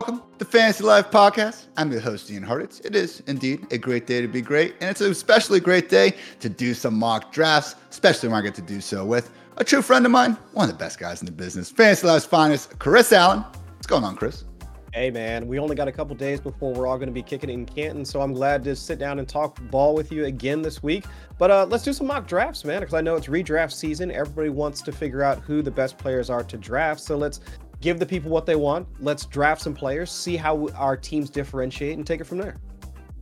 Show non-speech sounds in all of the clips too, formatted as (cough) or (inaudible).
Welcome to Fantasy Life Podcast. I'm your host, Ian Hartitz. It is indeed a great day to be great, and it's an especially great day to do some mock drafts, especially when I get to do so with a true friend of mine, one of the best guys in the business, Fantasy Life's finest, Chris Allen. What's going on, Chris? Hey man, we only got a couple days before we're all going to be kicking in Canton, so I'm glad to sit down and talk ball with you again this week. But uh, let's do some mock drafts, man, because I know it's redraft season. Everybody wants to figure out who the best players are to draft. So let's give the people what they want. Let's draft some players, see how our teams differentiate, and take it from there.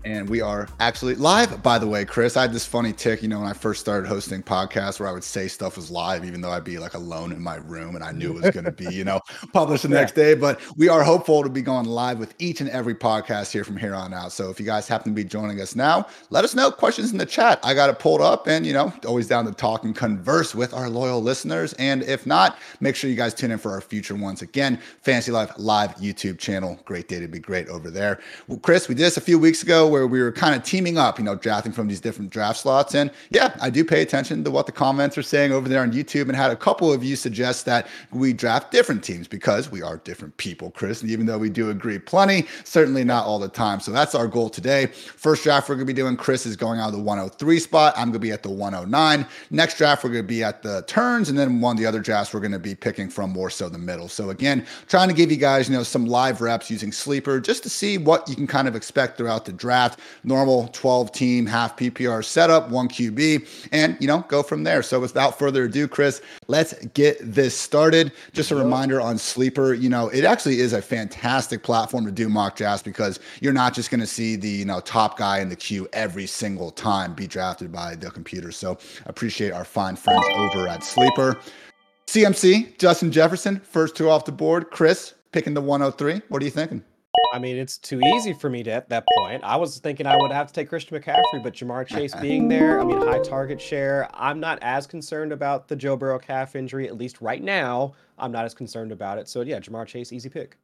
And we are actually live, by the way, Chris. I had this funny tick, you know, when I first started hosting podcasts where I would say stuff was live, even though I'd be like alone in my room and I knew it was going to be, you know, (laughs) published the next day. But we are hopeful to be going live with each and every podcast here from here on out. So if you guys happen to be joining us now, let us know questions in the chat. I got it pulled up and, you know, always down to talk and converse with our loyal listeners. And if not, make sure you guys tune in for our future ones. Again, Fantasy Life Live YouTube channel. Great day to be great over there. Well, Chris, we did this a few weeks ago where we were kind of teaming up, you know, drafting from these different draft slots. And yeah, I do pay attention to what the comments are saying over there on YouTube and had a couple of you suggest that we draft different teams because we are different people, Chris. And even though we do agree plenty, certainly not all the time. So that's our goal today. First draft we're going to be doing, Chris is going out of the 103 spot. I'm going to be at the 109. Next draft, we're going to be at the turns. And then one of the other drafts, we're going to be picking from more so the middle. So again, trying to give you guys, you know, some live reps using Sleeper just to see what you can kind of expect throughout the draft normal 12 team half PPR setup, one QB, and you know, go from there. So without further ado, Chris, let's get this started. Just a reminder on Sleeper, you know, it actually is a fantastic platform to do mock drafts because you're not just going to see the, you know, top guy in the queue every single time be drafted by the computer. So appreciate our fine friends over at Sleeper. CMC, Justin Jefferson, first two off the board. Chris picking the 103. What are you thinking? I mean, it's too easy for me to, at that point. I was thinking I would have to take Christian McCaffrey, but Ja'Marr Chase (laughs) being there, I mean, high target share. I'm not as concerned about the Joe Burrow calf injury, at least right now. I'm not as concerned about it. So yeah, Ja'Marr Chase, easy pick.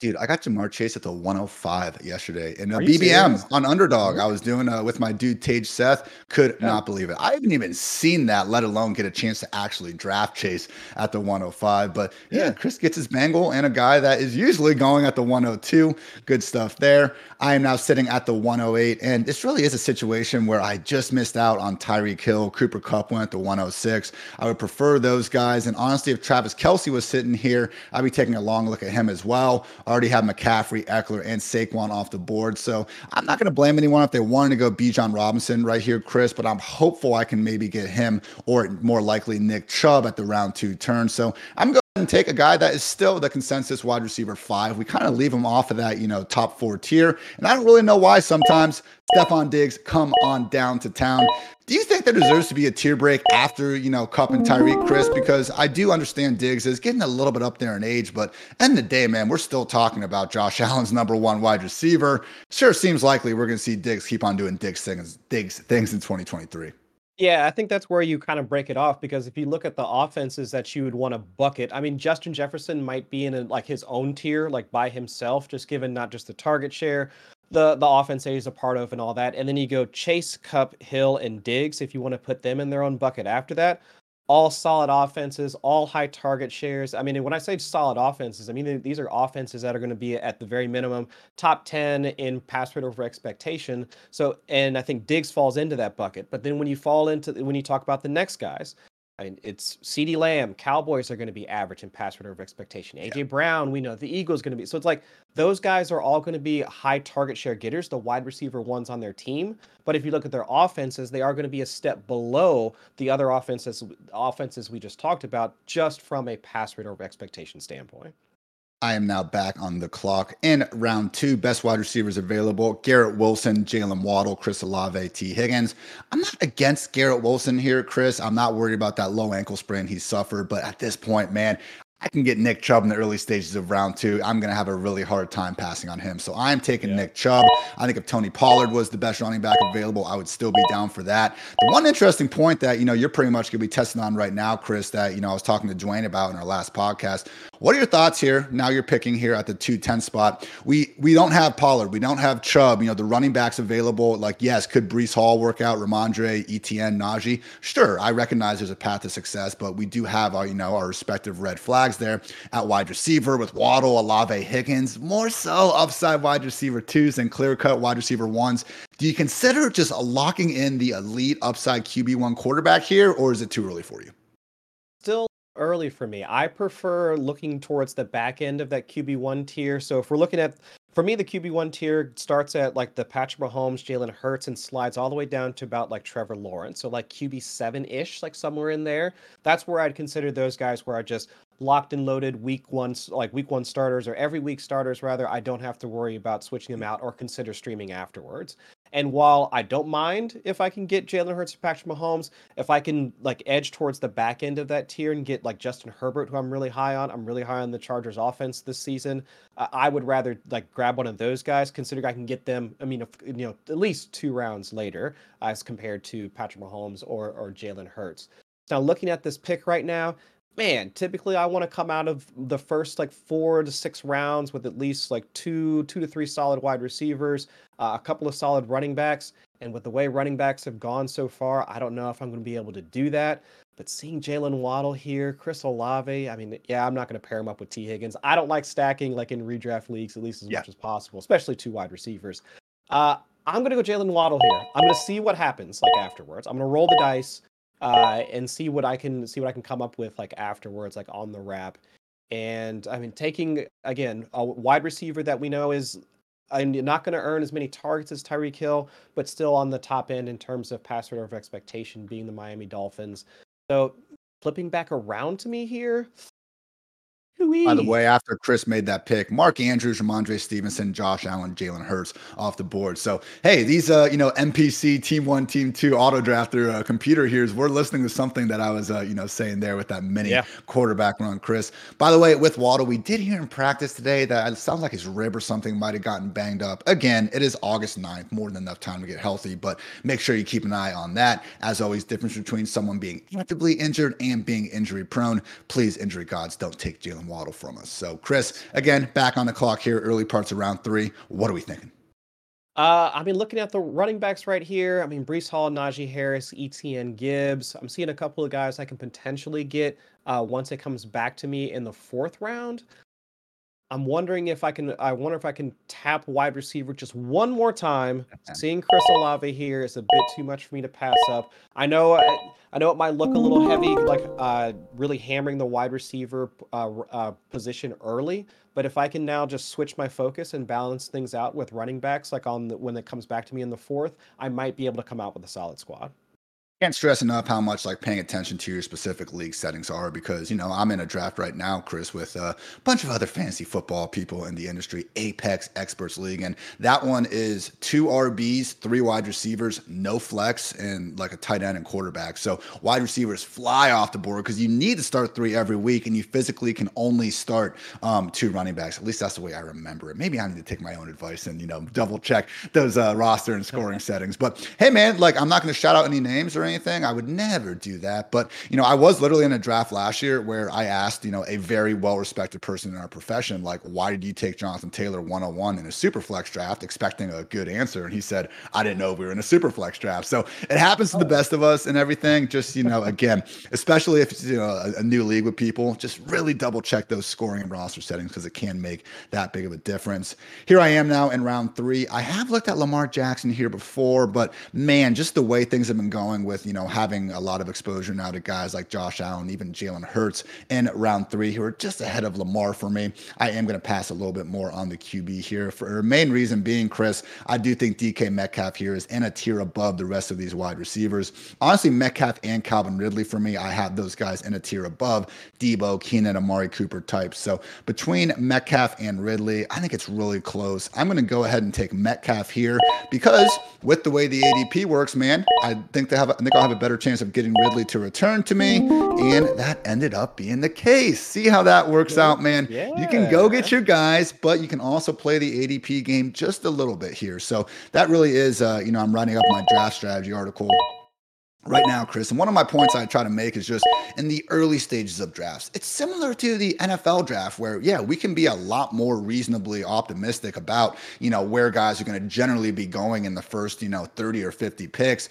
Dude, I got Ja'Marr Chase at the 105 yesterday in a BBM serious? on Underdog. I was doing uh, with my dude Tage Seth. Could yeah. not believe it. I haven't even seen that, let alone get a chance to actually draft Chase at the 105. But yeah, yeah, Chris gets his Bengal and a guy that is usually going at the 102. Good stuff there. I am now sitting at the 108, and this really is a situation where I just missed out on Tyreek Hill. Cooper Kupp went at the 106. I would prefer those guys. And honestly, if Travis Kelce was sitting here, I'd be taking a long look at him as well already have McCaffrey, Ekeler, and Saquon off the board. So I'm not going to blame anyone if they wanted to go Bijan Robinson right here, Chris, but I'm hopeful I can maybe get him or more likely Nick Chubb at the round two turn. So I'm going and take a guy that is still the consensus wide receiver five. We kind of leave him off of that, you know, top four tier. And I don't really know why sometimes Stefon Diggs come on down to town. Do you think there deserves to be a tier break after, you know, Kupp and Tyreek, Chris? Because I do understand Diggs is getting a little bit up there in age, but end of the day, man, we're still talking about Josh (laughs) Allen's number one wide receiver. Sure seems likely we're going to see Diggs keep on doing Diggs things, Diggs things in 2023. Yeah, I think that's where you kind of break it off because if you look at the offenses that you would want to bucket, I mean, Justin Jefferson might be in a, like his own tier, like by himself, just given not just the target share, the the offense that he's a part of, and all that. And then you go Chase, Kupp, Hill, and Diggs if you want to put them in their own bucket after that all solid offenses, all high target shares. I mean, when I say solid offenses, I mean these are offenses that are going to be at the very minimum top 10 in pass rate over expectation. So, and I think Diggs falls into that bucket. But then when you fall into when you talk about the next guys, I mean, it's CeeDee Lamb. Cowboys are going to be average in pass rate over expectation. AJ yeah. Brown, we know the Eagles going to be. So it's like those guys are all going to be high target share getters, the wide receiver ones on their team. But if you look at their offenses, they are going to be a step below the other offenses offenses we just talked about, just from a pass rate over expectation standpoint. I am now back on the clock in round two. Best wide receivers available Garrett Wilson, Jalen Waddle, Chris Olave, Tee Higgins. I'm not against Garrett Wilson here, Chris. I'm not worried about that low ankle sprain he suffered. But at this point, man, I can get Nick Chubb in the early stages of round two. I'm going to have a really hard time passing on him. So I'm taking yeah. Nick Chubb. I think if Tony Pollard was the best running back available, I would still be down for that. The one interesting point that, you know, you're pretty much going to be testing on right now, Chris, that, you know, I was talking to Dwain about in our last podcast what are your thoughts here? Now you're picking here at the 210 spot. We we don't have Pollard, we don't have Chubb. You know the running backs available. Like yes, could Breece Hall work out? Rhamondre, Etienne, Najee. Sure, I recognize there's a path to success, but we do have our you know our respective red flags there at wide receiver with Waddle, Olave, Higgins. More so upside wide receiver twos and clear cut wide receiver ones. Do you consider just locking in the elite upside QB one quarterback here, or is it too early for you? Still early for me. I prefer looking towards the back end of that QB1 tier. So if we're looking at for me, the QB1 tier starts at like the Patrick Mahomes, Jalen Hurts, and slides all the way down to about like Trevor Lawrence. So like QB7 ish, like somewhere in there. That's where I'd consider those guys where I just locked and loaded week one, like week one starters or every week starters rather. I don't have to worry about switching them mm-hmm. out or consider streaming afterwards. And while I don't mind if I can get Jalen Hurts or Patrick Mahomes, if I can like edge towards the back end of that tier and get like Justin Herbert, who I'm really high on, I'm really high on the Chargers offense this season. Uh, I would rather like grab one of those guys, considering I can get them. I mean, if, you know, at least two rounds later as compared to Patrick Mahomes or or Jalen Hurts. Now, looking at this pick right now, man, typically I want to come out of the first like four to six rounds with at least like two, two to three solid wide receivers, uh, a couple of solid running backs. And with the way running backs have gone so far, I don't know if I'm going to be able to do that. But seeing Jalen Waddle here, Chris Olave, I mean, yeah, I'm not going to pair him up with Tee Higgins. I don't like stacking like in redraft leagues, at least as yeah. much as possible, especially two wide receivers. Uh, I'm going to go Jalen Waddle here. I'm going to see what happens like afterwards. I'm going to roll the dice uh, and see what I can see what I can come up with like afterwards, like on the wrap. And I mean, taking again a wide receiver that we know is I'm not going to earn as many targets as Tyreek Hill, but still on the top end in terms of passer over expectation, being the Miami Dolphins. So flipping back around to me here, by the way, after Chris made that pick, Mark Andrews, Rhamondre Stevenson, Josh Allen, Jalen Hurts off the board. So, hey, these, uh, you know, MPC team one, team two auto drafter uh, computer here is we're listening to something that I was, uh, you know, saying there with that mini yeah. quarterback run, Chris. By the way, with Waddle, we did hear in practice today that it sounds like his rib or something might have gotten banged up. Again, it is August 9th, more than enough time to get healthy, but make sure you keep an eye on that. As always, difference between someone being actively injured and being injury prone. Please, injury gods, don't take Jalen Waddle from us. So, Chris, again, back on the clock here, early parts of round three. What are we thinking? Uh, I mean, looking at the running backs right here, I mean, Breece Hall, Najee Harris, Etienne Gibbs. I'm seeing a couple of guys I can potentially get uh, once it comes back to me in the fourth round. I'm wondering if I can. I wonder if I can tap wide receiver just one more time. (laughs) Seeing Chris Olave here is a bit too much for me to pass up. I know. I, I know it might look a little heavy, like uh, really hammering the wide receiver uh, uh, position early. But if I can now just switch my focus and balance things out with running backs, like on the, when it comes back to me in the fourth, I might be able to come out with a solid squad can't stress enough how much like paying attention to your specific league settings are because you know I'm in a draft right now, Chris, with a bunch of other fantasy football people in the industry, Apex Experts League, and that one is two RBs, three wide receivers, no flex, and like a tight end and quarterback. So wide receivers fly off the board because you need to start three every week, and you physically can only start um, two running backs. At least that's the way I remember it. Maybe I need to take my own advice and you know double check those uh, roster and scoring (laughs) settings. But hey, man, like I'm not going to shout out any names or anything. I would never do that. But, you know, I was literally in a draft last year where I asked, you know, a very well respected person in our profession, like, why did you take Jonathan Taylor 101 in a super flex draft, expecting a good answer? And he said, I didn't know we were in a super flex draft. So it happens to the oh. best of us and everything. Just, you know, again, especially if it's, you know, a, a new league with people, just really double check those scoring and roster settings because it can make that big of a difference. Here I am now in round three. I have looked at Lamar Jackson here before, but man, just the way things have been going with, you know, having a lot of exposure now to guys like Josh Allen, even Jalen Hurts in round three, who are just ahead of Lamar for me. I am going to pass a little bit more on the QB here. For the main reason being, Chris, I do think DK Metcalf here is in a tier above the rest of these wide receivers. Honestly, Metcalf and Calvin Ridley for me, I have those guys in a tier above Deebo, Keenan, Amari Cooper types. So between Metcalf and Ridley, I think it's really close. I'm going to go ahead and take Metcalf here because with the way the ADP works, man, I think they have. I think I'll have a better chance of getting Ridley to return to me. And that ended up being the case. See how that works out, man. Yeah. You can go get your guys, but you can also play the ADP game just a little bit here. So that really is, uh, you know, I'm writing up my draft strategy article right now, Chris. And one of my points I try to make is just in the early stages of drafts, it's similar to the NFL draft where, yeah, we can be a lot more reasonably optimistic about, you know, where guys are going to generally be going in the first, you know, 30 or 50 picks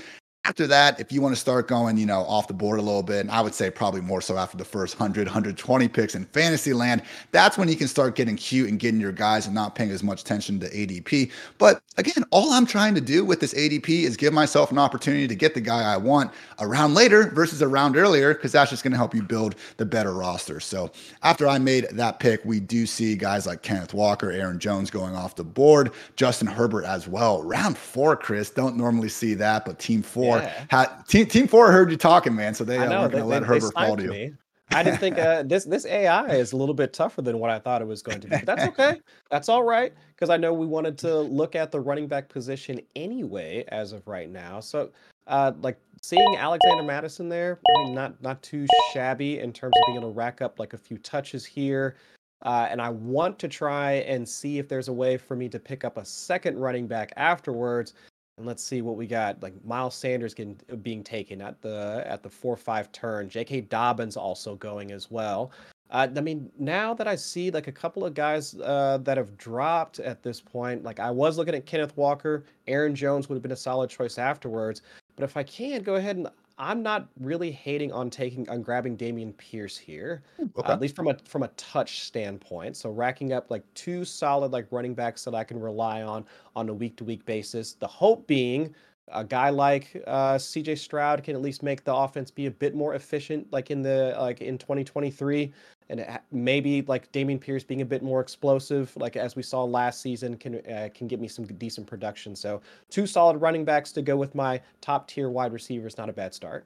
after that, if you want to start going, you know, off the board a little bit, and I would say probably more so after the first 100, 120 picks in fantasy land, that's when you can start getting cute and getting your guys and not paying as much attention to ADP. But again, all I'm trying to do with this ADP is give myself an opportunity to get the guy I want a round later versus a round earlier, because that's just going to help you build the better roster. So after I made that pick, we do see guys like Kenneth Walker, Aaron Jones going off the board, Justin Herbert as well. Round four, Chris, don't normally see that, but team four four. Yeah. Had, team Team Four heard you talking, man. So they uh, weren't going to let Herbert fall to you. Me. I didn't think uh, this this AI is a little bit tougher than what I thought it was going to be. But that's (laughs) okay. that's all right because I know we wanted to look at the running back position anyway as of right now. So, uh, like seeing Alexander Mattison there, I mean, not not too shabby in terms of being able to rack up like a few touches here. Uh, and I want to try and see if there's a way for me to pick up a second running back afterwards and let's see what we got. Like Miles Sanders getting uh, being taken at the at the four five turn. J.K. Dobbins also going as well. Uh, I mean, now that I see like a couple of guys uh, that have dropped at this point, like I was looking at Kenneth Walker, Aaron Jones would have been a solid choice afterwards. But if I can go ahead and I'm not really hating on taking on grabbing Dameon Pierce here, okay. uh, at least from a from a touch standpoint. So racking up like two solid like running backs that I can rely on on a week to week basis. The hope being a guy like uh, CJ Stroud can at least make the offense be a bit more efficient, like in the like in 2023 and maybe like Dameon Pierce being a bit more explosive, like as we saw last season, can uh, can get me some decent production. So two solid running backs to go with my top tier wide receivers. Not a bad start.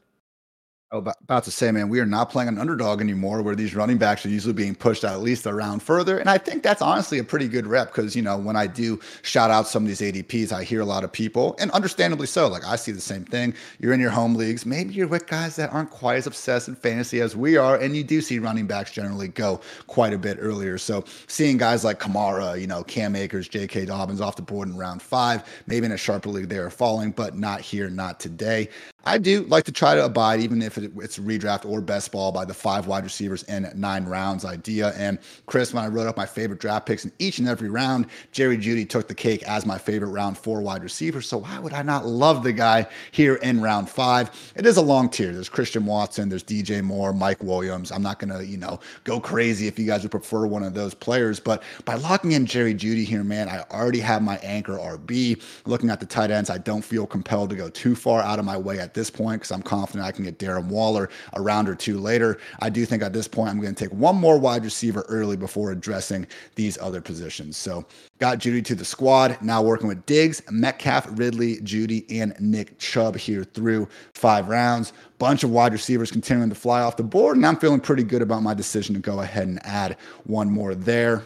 Oh, about to say, man, we are not playing an underdog anymore where these running backs are usually being pushed at least a round further. And I think that's honestly a pretty good rep because, you know, when I do shout out some of these ADPs, I hear a lot of people, and understandably so. Like I see the same thing. You're in your home leagues. Maybe you're with guys that aren't quite as obsessed in fantasy as we are. And you do see running backs generally go quite a bit earlier. So seeing guys like Kamara, you know, Cam Akers, J.K. Dobbins off the board in round five, maybe in a sharper league, they are falling, but not here, not today. I do like to try to abide, even if it's redraft or best ball, by the five wide receivers in nine rounds idea. And Chris, when I wrote up my favorite draft picks in each and every round, Jerry Jeudy took the cake as my favorite round four wide receiver. So why would I not love the guy here in round five? It is a long tier. There's Christian Watson, there's DJ Moore, Mike Williams. I'm not gonna, you know, go crazy if you guys would prefer one of those players. But by locking in Jerry Jeudy here, man, I already have my anchor RB. Looking at the tight ends, I don't feel compelled to go too far out of my way at this point because I'm confident I can get Darren Waller a round or two later. I do think at this point I'm going to take one more wide receiver early before addressing these other positions. So got Jeudy to the squad. Now working with Diggs, Metcalf, Ridley, Jeudy, and Nick Chubb here through five rounds. Bunch of wide receivers continuing to fly off the board, and I'm feeling pretty good about my decision to go ahead and add one more there.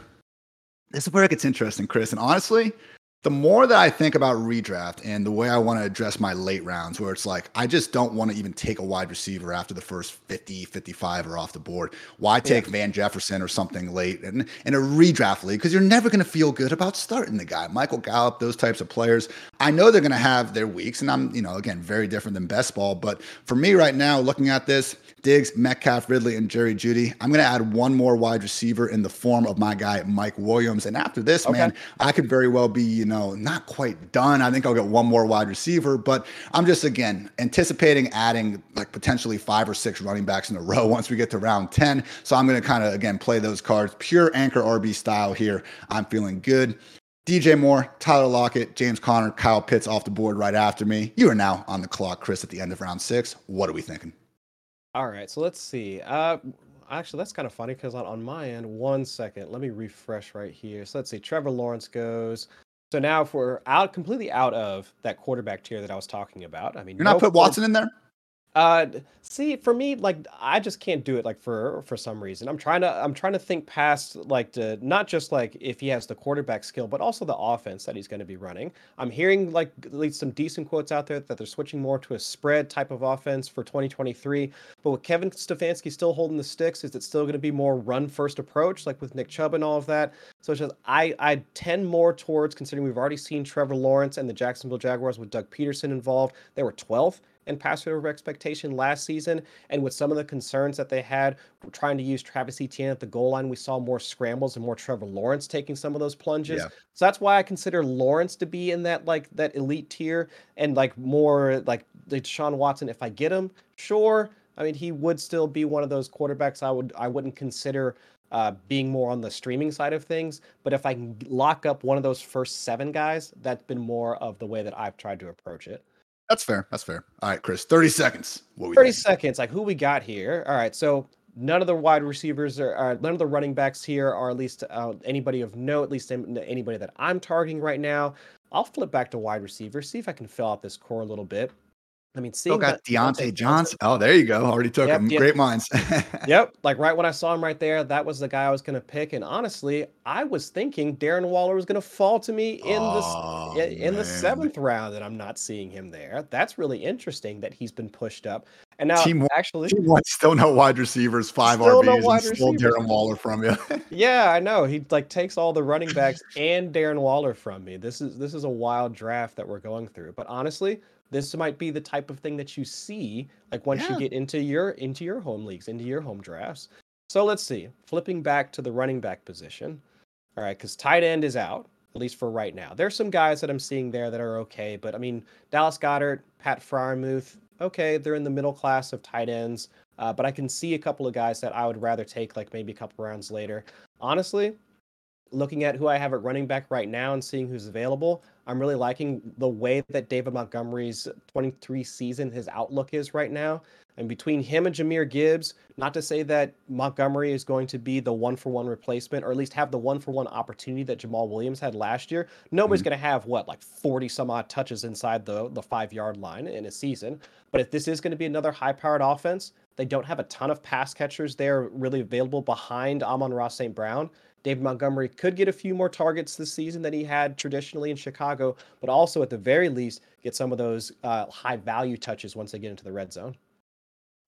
This is where it gets interesting, Chris. And honestly, the more that I think about redraft and the way I want to address my late rounds, where it's like, I just don't want to even take a wide receiver after the first 50, 55 are off the board. Why take yeah. Van Jefferson or something late in, in a redraft league? Because you're never going to feel good about starting the guy. Michael Gallup, those types of players. I know they're going to have their weeks, and I'm, you know, again, very different than best ball. But for me right now, looking at this, Diggs, Metcalf, Ridley, and Jerry Jeudy. I'm going to add one more wide receiver in the form of my guy, Mike Williams. And after this, okay. man, I could very well be, you know, not quite done. I think I'll get one more wide receiver, but I'm just, again, anticipating adding like potentially five or six running backs in a row (laughs) once we get to round 10. So I'm going to kind of, again, play those cards pure anchor RB style here. I'm feeling good. DJ Moore, Tyler Lockett, James Conner, Kyle Pitts off the board right after me. You are now on the clock, Chris, at the end of round six. What are we thinking? All right, so let's see. Uh, actually, that's kind of funny because on, on my end, one second, let me refresh right here. So let's see. Trevor Lawrence goes. So now, if we're out completely out of that quarterback tier that I was talking about, I mean, you're no not put Watson in there. Uh, see, for me, like I just can't do it. Like for for some reason, I'm trying to I'm trying to think past like to not just like if he has the quarterback skill, but also the offense that he's going to be running. I'm hearing like at least some decent quotes out there that they're switching more to a spread type of offense for 2023. But with Kevin Stefanski still holding the sticks, is it still going to be more run first approach like with Nick Chubb and all of that? So it's just I I tend more towards considering we've already seen Trevor Lawrence and the Jacksonville Jaguars with Doug Pederson involved. They were 12th in pass over expectation last season. And with some of the concerns that they had trying to use Travis Etienne at the goal line, we saw more scrambles and more Trevor Lawrence taking some of those plunges. Yeah. So that's why I consider Lawrence to be in that like that elite tier and like more like the Deshaun Watson. If I get him, sure. I mean, he would still be one of those quarterbacks I would I wouldn't consider uh, being more on the streaming side of things. But if I can lock up one of those first seven guys, that's been more of the way that I've tried to approach it. That's fair. That's fair. All right, Chris, 30 seconds. 30 think? seconds. Like who we got here. All right. So none of the wide receivers are, uh, none of the running backs here are at least uh, anybody of note, at least anybody that I'm targeting right now. I'll flip back to wide receiver, see if I can fill out this core a little bit. I mean, seeing got Diontae Johnson. Oh, there you go. Already took yep, him. Yep. Great minds. (laughs) yep. Like right when I saw him right there, that was the guy I was going to pick. And honestly, I was thinking Darren Waller was going to fall to me in oh, the in the seventh round, and I'm not seeing him there. That's really interesting that he's been pushed up. And now, team actually, team one, still no wide receivers, five still RBs, no wide and still Darren Waller from you. (laughs) yeah, I know. He like takes all the running backs and Darren Waller from me. This is this is a wild draft that we're going through. But honestly, this might be the type of thing that you see like once yeah. you get into your into your home leagues into your home drafts. So let's see flipping back to the running back position. All right because tight end is out at least for right now. There's some guys that i'm seeing there that are okay but i mean dallas goedert pat freiermuth okay they're in the middle class of tight ends uh, but i can see a couple of guys that i would rather take like maybe a couple rounds later. Honestly looking at who I have at running back right now and seeing who's available, I'm really liking the way that David Montgomery's 23 season, his outlook is right now. And between him and Jahmyr Gibbs, not to say that Montgomery is going to be the one for one replacement or at least have the one for one opportunity that Jamaal Williams had last year. Nobody's mm-hmm. going to have what, like 40 some odd touches inside the, the five yard line in a season. But if this is going to be another high powered offense, they don't have a ton of pass catchers there really available behind Amon-Ra St. Brown. David Montgomery could get a few more targets this season than he had traditionally in Chicago, but also at the very least get some of those uh, high value touches once they get into the red zone.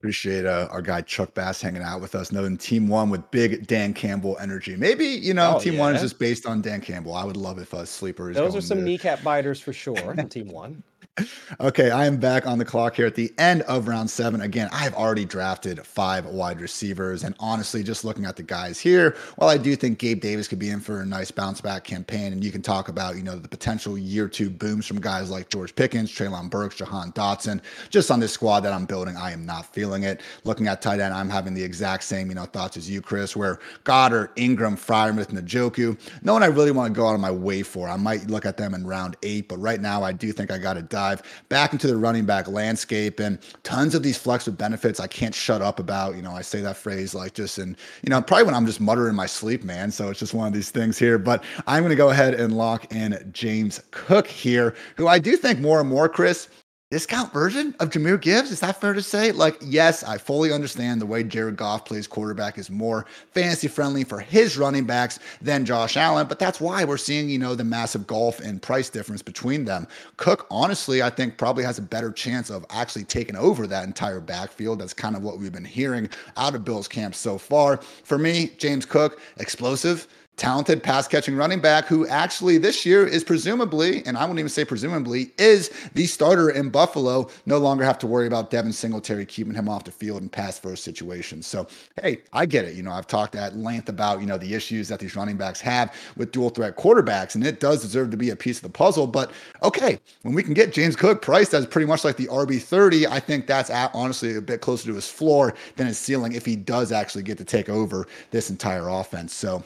Appreciate uh, our guy Chuck Bass hanging out with us, knowing Team One with big Dan Campbell energy. Maybe you know oh, Team yeah. One is just based on Dan Campbell. I would love if a sleeper is. Those are some to... kneecap biters for sure. Team One (laughs) (laughs) okay, I am back on the clock here at the end of round seven. Again, I've already drafted five wide receivers. And honestly, just looking at the guys here, while I do think Gabe Davis could be in for a nice bounce back campaign, and you can talk about, you know, the potential year two booms from guys like George Pickens, Treylon Burks, Jahan Dotson. Just on this squad that I'm building, I am not feeling it. Looking at tight end, I'm having the exact same, you know, thoughts as you, Chris, where Goedert, Engram, Freiermuth, Njoku, no one I really want to go out of my way for. I might look at them in round eight, but right now I do think I got to dive back into the running back landscape and tons of these flex with benefits I can't shut up about. You know, I say that phrase like just and you know, probably when I'm just muttering my sleep, man. So it's just one of these things here. But I'm going to go ahead and lock in James Cook here, who I do think more and more, Chris, discount version of Jahmyr Gibbs. Is that fair to say? Like, yes, I fully understand the way Jared Goff plays quarterback is more fantasy friendly for his running backs than Josh Allen, but that's why we're seeing, you know, the massive golf in price difference between them. Cook, honestly, I think probably has a better chance of actually taking over that entire backfield. That's kind of what we've been hearing out of Bill's camp so far. For me, James Cook, explosive talented pass catching running back who actually this year is presumably, and I wouldn't even say presumably, is the starter in Buffalo. No longer have to worry about Devin Singletary keeping him off the field in pass first situations. So, hey, I get it. You know, I've talked at length about, you know, the issues that these running backs have with dual threat quarterbacks, and it does deserve to be a piece of the puzzle. But okay, when we can get James Cook priced as pretty much like the RB30, I think that's at, honestly a bit closer to his floor than his ceiling if he does actually get to take over this entire offense. So,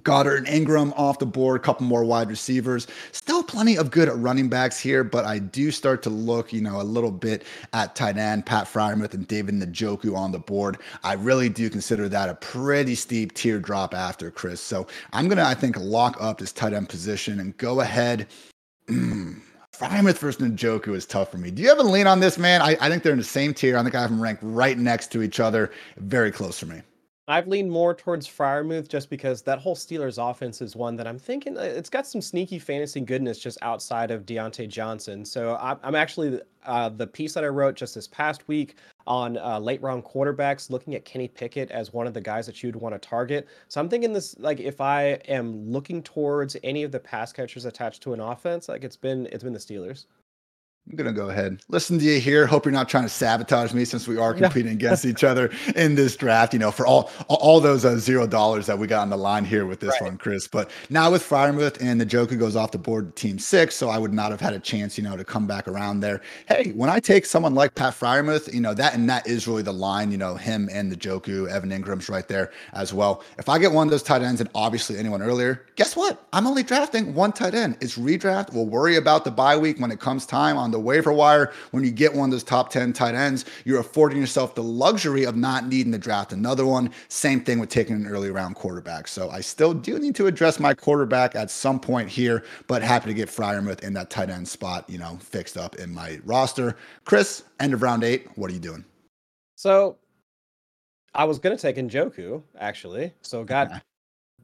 Goedert and Engram off the board, a couple more wide receivers. Still plenty of good running backs here, but I do start to look, you know, a little bit at tight end, Pat Freiermuth and David Njoku on the board. I really do consider that a pretty steep teardrop after Chris. So I'm gonna, I think, lock up this tight end position and go ahead. (clears throat) Freiermuth versus Njoku is tough for me. Do you have a lean on this, man? I, I think they're in the same tier. I think I have them ranked right next to each other. Very close for me. I've leaned more towards Freiermuth just because that whole Steelers offense is one that I'm thinking uh, it's got some sneaky fantasy goodness just outside of Diontae Johnson. So I'm actually uh, the piece that I wrote just this past week on uh, late round quarterbacks, looking at Kenny Pickett as one of the guys that you'd want to target. So I'm thinking this like if I am looking towards any of the pass catchers attached to an offense, like it's been it's been the Steelers. I'm gonna go ahead listen to you here. Hope you're not trying to sabotage me since we are competing against (laughs) each other in this draft. You know, for all all those uh, zero dollars that we got on the line here with this right. one, Chris. But now with Freiermuth and Njoku goes off the board to team six, so I would not have had a chance, you know, to come back around there. Hey, when I take someone like Pat Freiermuth, you know that and that is really the line. You know, him and Njoku, Evan Engram's right there as well. If I get one of those tight ends, and obviously anyone earlier, guess what? I'm only drafting one tight end. It's redraft. We'll worry about the bye week when it comes time on the waiver wire. When you get one of those top 10 tight ends, you're affording yourself the luxury of not needing to draft another one. Same thing with taking an early round quarterback. So I still do need to address my quarterback at some point here, but happy to get Freiermuth in that tight end spot, you know, fixed up in my roster. Chris, end of round eight. What are you doing? So I was gonna take Njoku actually. So got (laughs)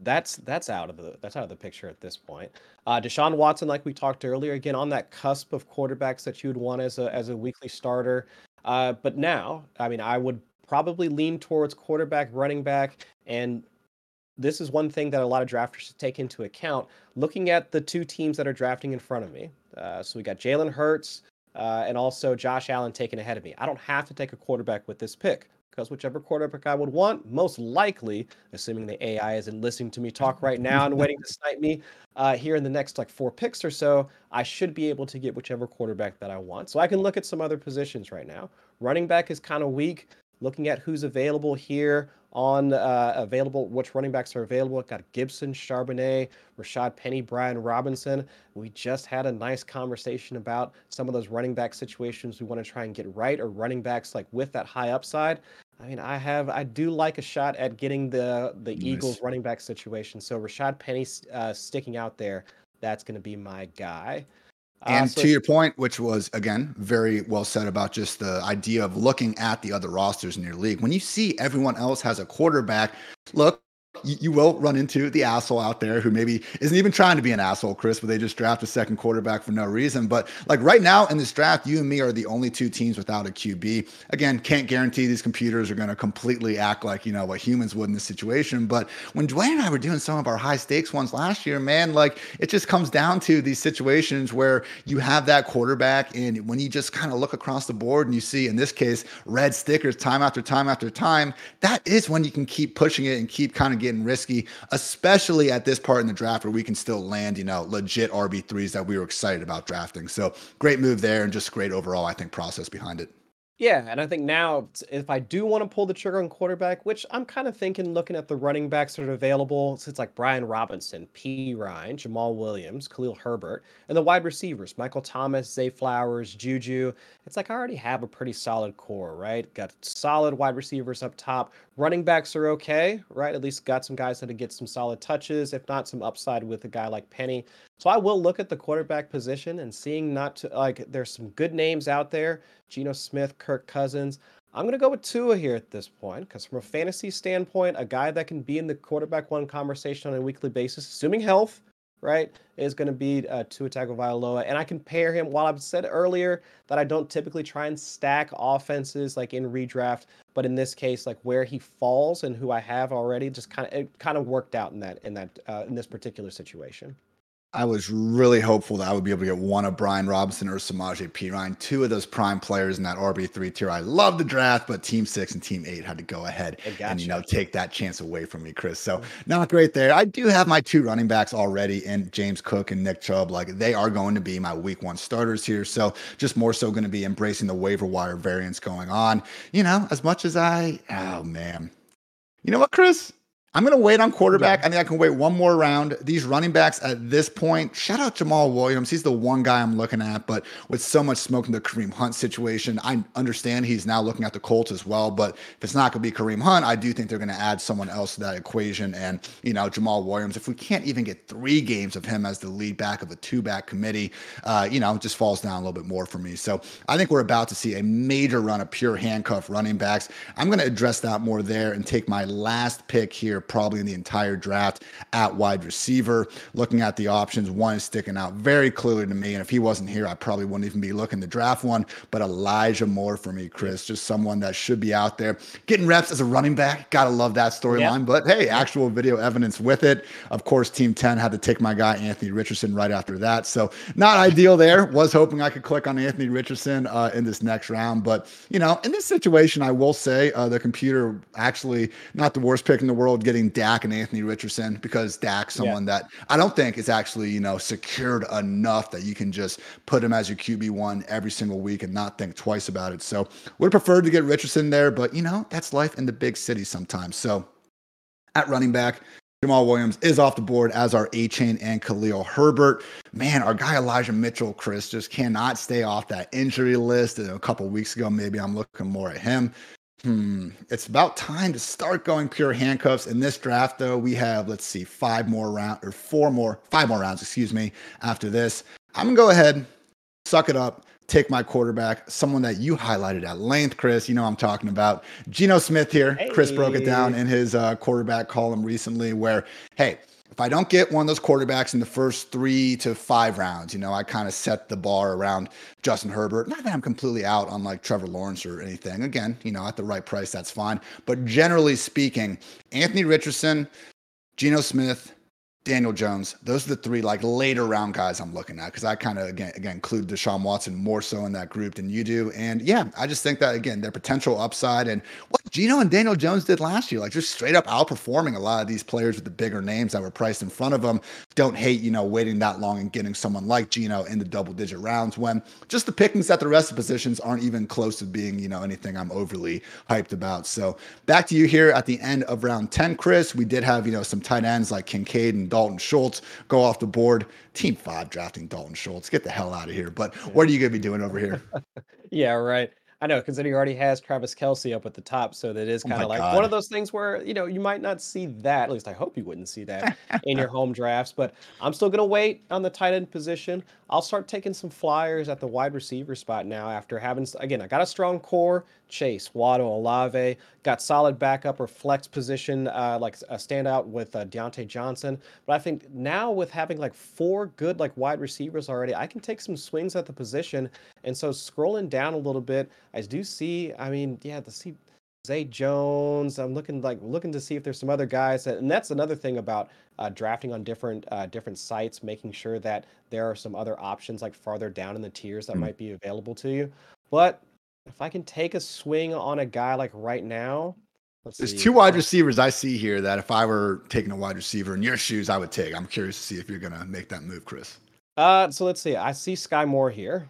that's that's out of the that's out of the picture at this point. Uh, Deshaun Watson, like we talked earlier, again on that cusp of quarterbacks that you would want as a as a weekly starter. Uh, but now, I mean, I would probably lean towards quarterback, running back, and this is one thing that a lot of drafters should take into account. Looking at the two teams that are drafting in front of me, uh, so we got Jalen Hurts uh, and also Josh Allen taken ahead of me. I don't have to take a quarterback with this pick because whichever quarterback I would want, most likely, assuming the AI isn't listening to me talk right now and waiting to snipe me uh, here in the next like four picks or so, I should be able to get whichever quarterback that I want. So I can look at some other positions right now. Running back is kind of weak. Looking at who's available here on uh, available, which running backs are available. I've Got Gibson, Charbonnet, Rashaad Penny, Brian Robinson. We just had a nice conversation about some of those running back situations we want to try and get right, or running backs like with that high upside. I mean, I have, I do like a shot at getting the the nice. Eagles running back situation. So Rashaad Penny uh, sticking out there, that's going to be my guy. Uh, and so to your point, which was again very well said about just the idea of looking at the other rosters in your league. When you see everyone else has a quarterback, look, you, will run into the asshole out there who maybe isn't even trying to be an asshole, Chris, but they just draft a second quarterback for no reason. But like right now in this draft, you and me are the only two teams without a QB. Again, can't guarantee these computers are going to completely act like, you know, what humans would in this situation. But when Dwain and I were doing some of our high stakes ones last year, man, like it just comes down to these situations where you have that quarterback. And when you just kind of look across the board and you see, in this case, red stickers time after time after time, that is when you can keep pushing it and keep kind of getting risky, especially at this part in the draft where we can still land, you know, legit RB3s that we were excited about drafting. So great move there and just great overall, I think, process behind it. Yeah, and I think now if I do want to pull the trigger on quarterback, which I'm kind of thinking looking at the running backs that are available, so it's like Brian Robinson, P. Ryan, Jamaal Williams, Khalil Herbert, and the wide receivers, Michael Thomas, Zay Flowers, Juju. It's like I already have a pretty solid core, right? Got solid wide receivers up top. Running backs are okay, right? At least got some guys that get some solid touches, if not some upside with a guy like Penny. So I will look at the quarterback position and seeing not to like there's some good names out there. Geno Smith, Kirk Cousins. I'm going to go with Tua here at this point because, from a fantasy standpoint, a guy that can be in the quarterback one conversation on a weekly basis, assuming health, right, is going to be uh, Tua Tagovailoa. And I pair him, while I've said earlier that I don't typically try and stack offenses like in redraft, but in this case, like where he falls and who I have already, just kind of it kind of worked out in that in that uh, in this particular situation. I was really hopeful that I would be able to get one of Brian Robinson or Samaje Perine, two of those prime players in that RB3 tier. I love the draft, but Team Six and Team Eight had to go ahead and you know take that chance away from me, Chris. So not great there. I do have my two running backs already in James Cook and Nick Chubb. Like they are going to be my week one starters here. So just more so going to be embracing the waiver wire variance going on. You know, as much as I, oh man. You know what, Chris? I'm going to wait on quarterback. Yeah. I think I can wait one more round. These running backs at this point, shout out Jamaal Williams. He's the one guy I'm looking at, but with so much smoke in the Kareem Hunt situation, I understand he's now looking at the Colts as well. But if it's not going to be Kareem Hunt, I do think they're going to add someone else to that equation. And, you know, Jamaal Williams, if we can't even get three games of him as the lead back of a two back committee, uh, you know, it just falls down a little bit more for me. So I think we're about to see a major run of pure handcuff running backs. I'm going to address that more there and take my last pick here probably in the entire draft at wide receiver. Looking at the options, one is sticking out very clearly to me. And if he wasn't here, I probably wouldn't even be looking to draft one. But Elijah Moore for me, Chris, just someone that should be out there getting reps as a running back. Gotta love that storyline. But hey, actual video evidence with it. Of course, Team 10 had to take my guy, Anthony Richardson, right after that. So not ideal there. Was hoping I could click on Anthony Richardson uh, in this next round. But, you know, in this situation, I will say uh, the computer actually not the worst pick in the world getting Dak and Anthony Richardson because Dak's someone yeah. that I don't think is actually, you know, secured enough that you can just put him as your QB1 every single week and not think twice about it. So would have preferred to get Richardson there, but, you know, that's life in the big city sometimes. So at running back, Jamaal Williams is off the board as our Chain and Khalil Herbert. Man, our guy Elijah Mitchell, Chris, just cannot stay off that injury list. And a couple weeks ago, maybe I'm looking more at him. Hmm. It's about time to start going pure handcuffs. In this draft, though, we have, let's see, five more rounds or four more, five more rounds, excuse me, after this. I'm going to go ahead, suck it up, take my quarterback, someone that you highlighted at length, Chris. You know I'm talking about. Geno Smith here. Hey. Chris broke it down in his uh, quarterback column recently, where, hey, if I don't get one of those quarterbacks in the first three to five rounds, you know, I kind of set the bar around Justin Herbert. Not that I'm completely out on like Trevor Lawrence or anything. Again, you know, at the right price, that's fine. But generally speaking, Anthony Richardson, Geno Smith, Daniel Jones. Those are the three like later round guys I'm looking at because I kind of again again include Deshaun Watson more so in that group than you do. And yeah, I just think that again their potential upside and what Geno and Daniel Jones did last year, like just straight up outperforming a lot of these players with the bigger names that were priced in front of them. Don't hate you know waiting that long and getting someone like Geno in the double digit rounds when just the pickings at the rest of positions aren't even close to being you know anything I'm overly hyped about. So back to you here at the end of round ten, Chris. We did have you know some tight ends like Kincaid and Dalton Schultz go off the board. Team five drafting Dalton Schultz. Get the hell out of here. But what are you going to be doing over here? (laughs) yeah, right. I know, considering he already has Travis Kelce up at the top, so that is kind of oh like God. one of those things where you know you might not see that. At least I hope you wouldn't see that in your (laughs) home drafts. But I'm still gonna wait on the tight end position. I'll start taking some flyers at the wide receiver spot now. After having again, I got a strong core. Chase, Waddle, Olave, got solid backup or flex position, uh, like a standout with uh, Diontae Johnson. But I think now with having like four good like wide receivers already, I can take some swings at the position. And so scrolling down a little bit, I do see. I mean, yeah, the see Zay Jones. I'm looking like looking to see if there's some other guys, that, and that's another thing about uh, drafting on different uh, different sites, making sure that there are some other options like farther down in the tiers that mm-hmm. might be available to you. But if I can take a swing on a guy like right now, there's see. two wide receivers I see here that if I were taking a wide receiver in your shoes, I would take. I'm curious to see if you're gonna make that move, Chris. Uh, so let's see. I see Skyy Moore here.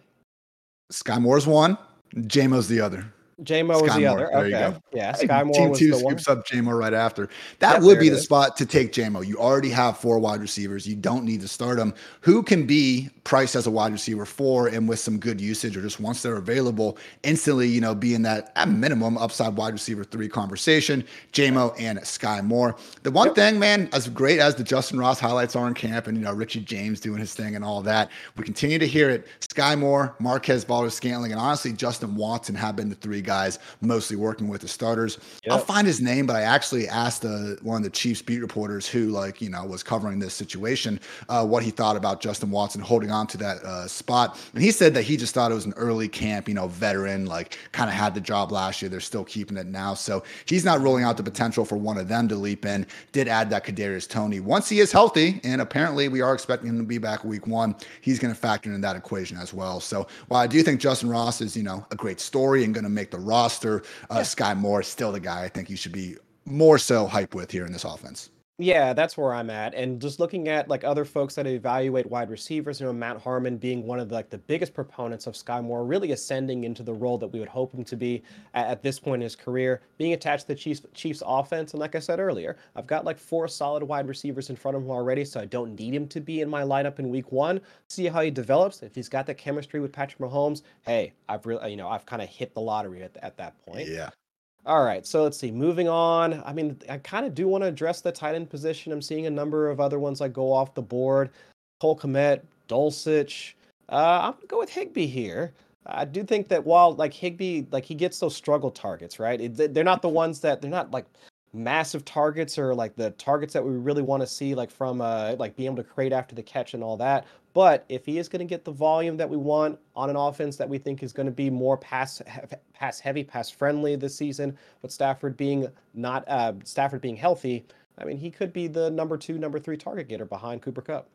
Skyy Moore's one. JMO's the other. JMO was the other. There okay. Yeah, Skyy Moore Team was two the scoops one. up JMO right after. That would be the is. spot to take JMO. You already have four wide receivers. You don't need to start them. Who can be priced as a wide receiver four and with some good usage or just once they're available, instantly, you know, be in that at minimum upside wide receiver three conversation, JMO and Skyy Moore. The one yep. thing, man, as great as the Justin Ross highlights are in camp and, you know, Richie James doing his thing and all that, we continue to hear it. Skyy Moore, Marquez Valdes-Scantling, and honestly, Justin Watson have been the three guys mostly working with the starters. Yep. I'll find his name, but I actually asked uh, one of the Chiefs beat reporters who, like, you know, was covering this situation, uh, what he thought about Justin Watson holding on to that uh, spot. And he said that he just thought it was an early camp, you know, veteran, like kind of had the job last year. They're still keeping it now. So he's not ruling out the potential for one of them to leap in. Did add that Kadarius Toney once he is healthy, and apparently we are expecting him to be back week one. He's going to factor in that equation as well. So while I do think Justin Ross is, you know, a great story and going to make the roster. Uh, yeah. Skyy Moore is still the guy I think you should be more so hype with here in this offense. Yeah, that's where I'm at. And just looking at like other folks that evaluate wide receivers, you know, Matt Harmon being one of the, like the biggest proponents of Skyy Moore, really ascending into the role that we would hope him to be at, at, this point in his career, being attached to the Chiefs Chiefs offense. And like I said earlier, I've got like four solid wide receivers in front of him already, so I don't need him to be in my lineup in week one. See how he develops. If he's got the chemistry with Patrick Mahomes, hey, I've really you know, I've kind of hit the lottery at, at that point. Yeah. All right, so let's see. Moving on. I mean, I kind of do want to address the tight end position. I'm seeing a number of other ones like go off the board. Cole Kmet, Dulcich. Uh, I'm gonna go with Higbee here. I do think that while like Higbee, like he gets those struggle targets, right? It, they're not the ones that they're not like massive targets or like the targets that we really want to see, like from uh, like being able to create after the catch and all that. But if he is going to get the volume that we want on an offense that we think is going to be more pass pass heavy, pass friendly this season, with Stafford being not uh, Stafford being healthy, I mean he could be the number two, number three target getter behind Cooper Kupp.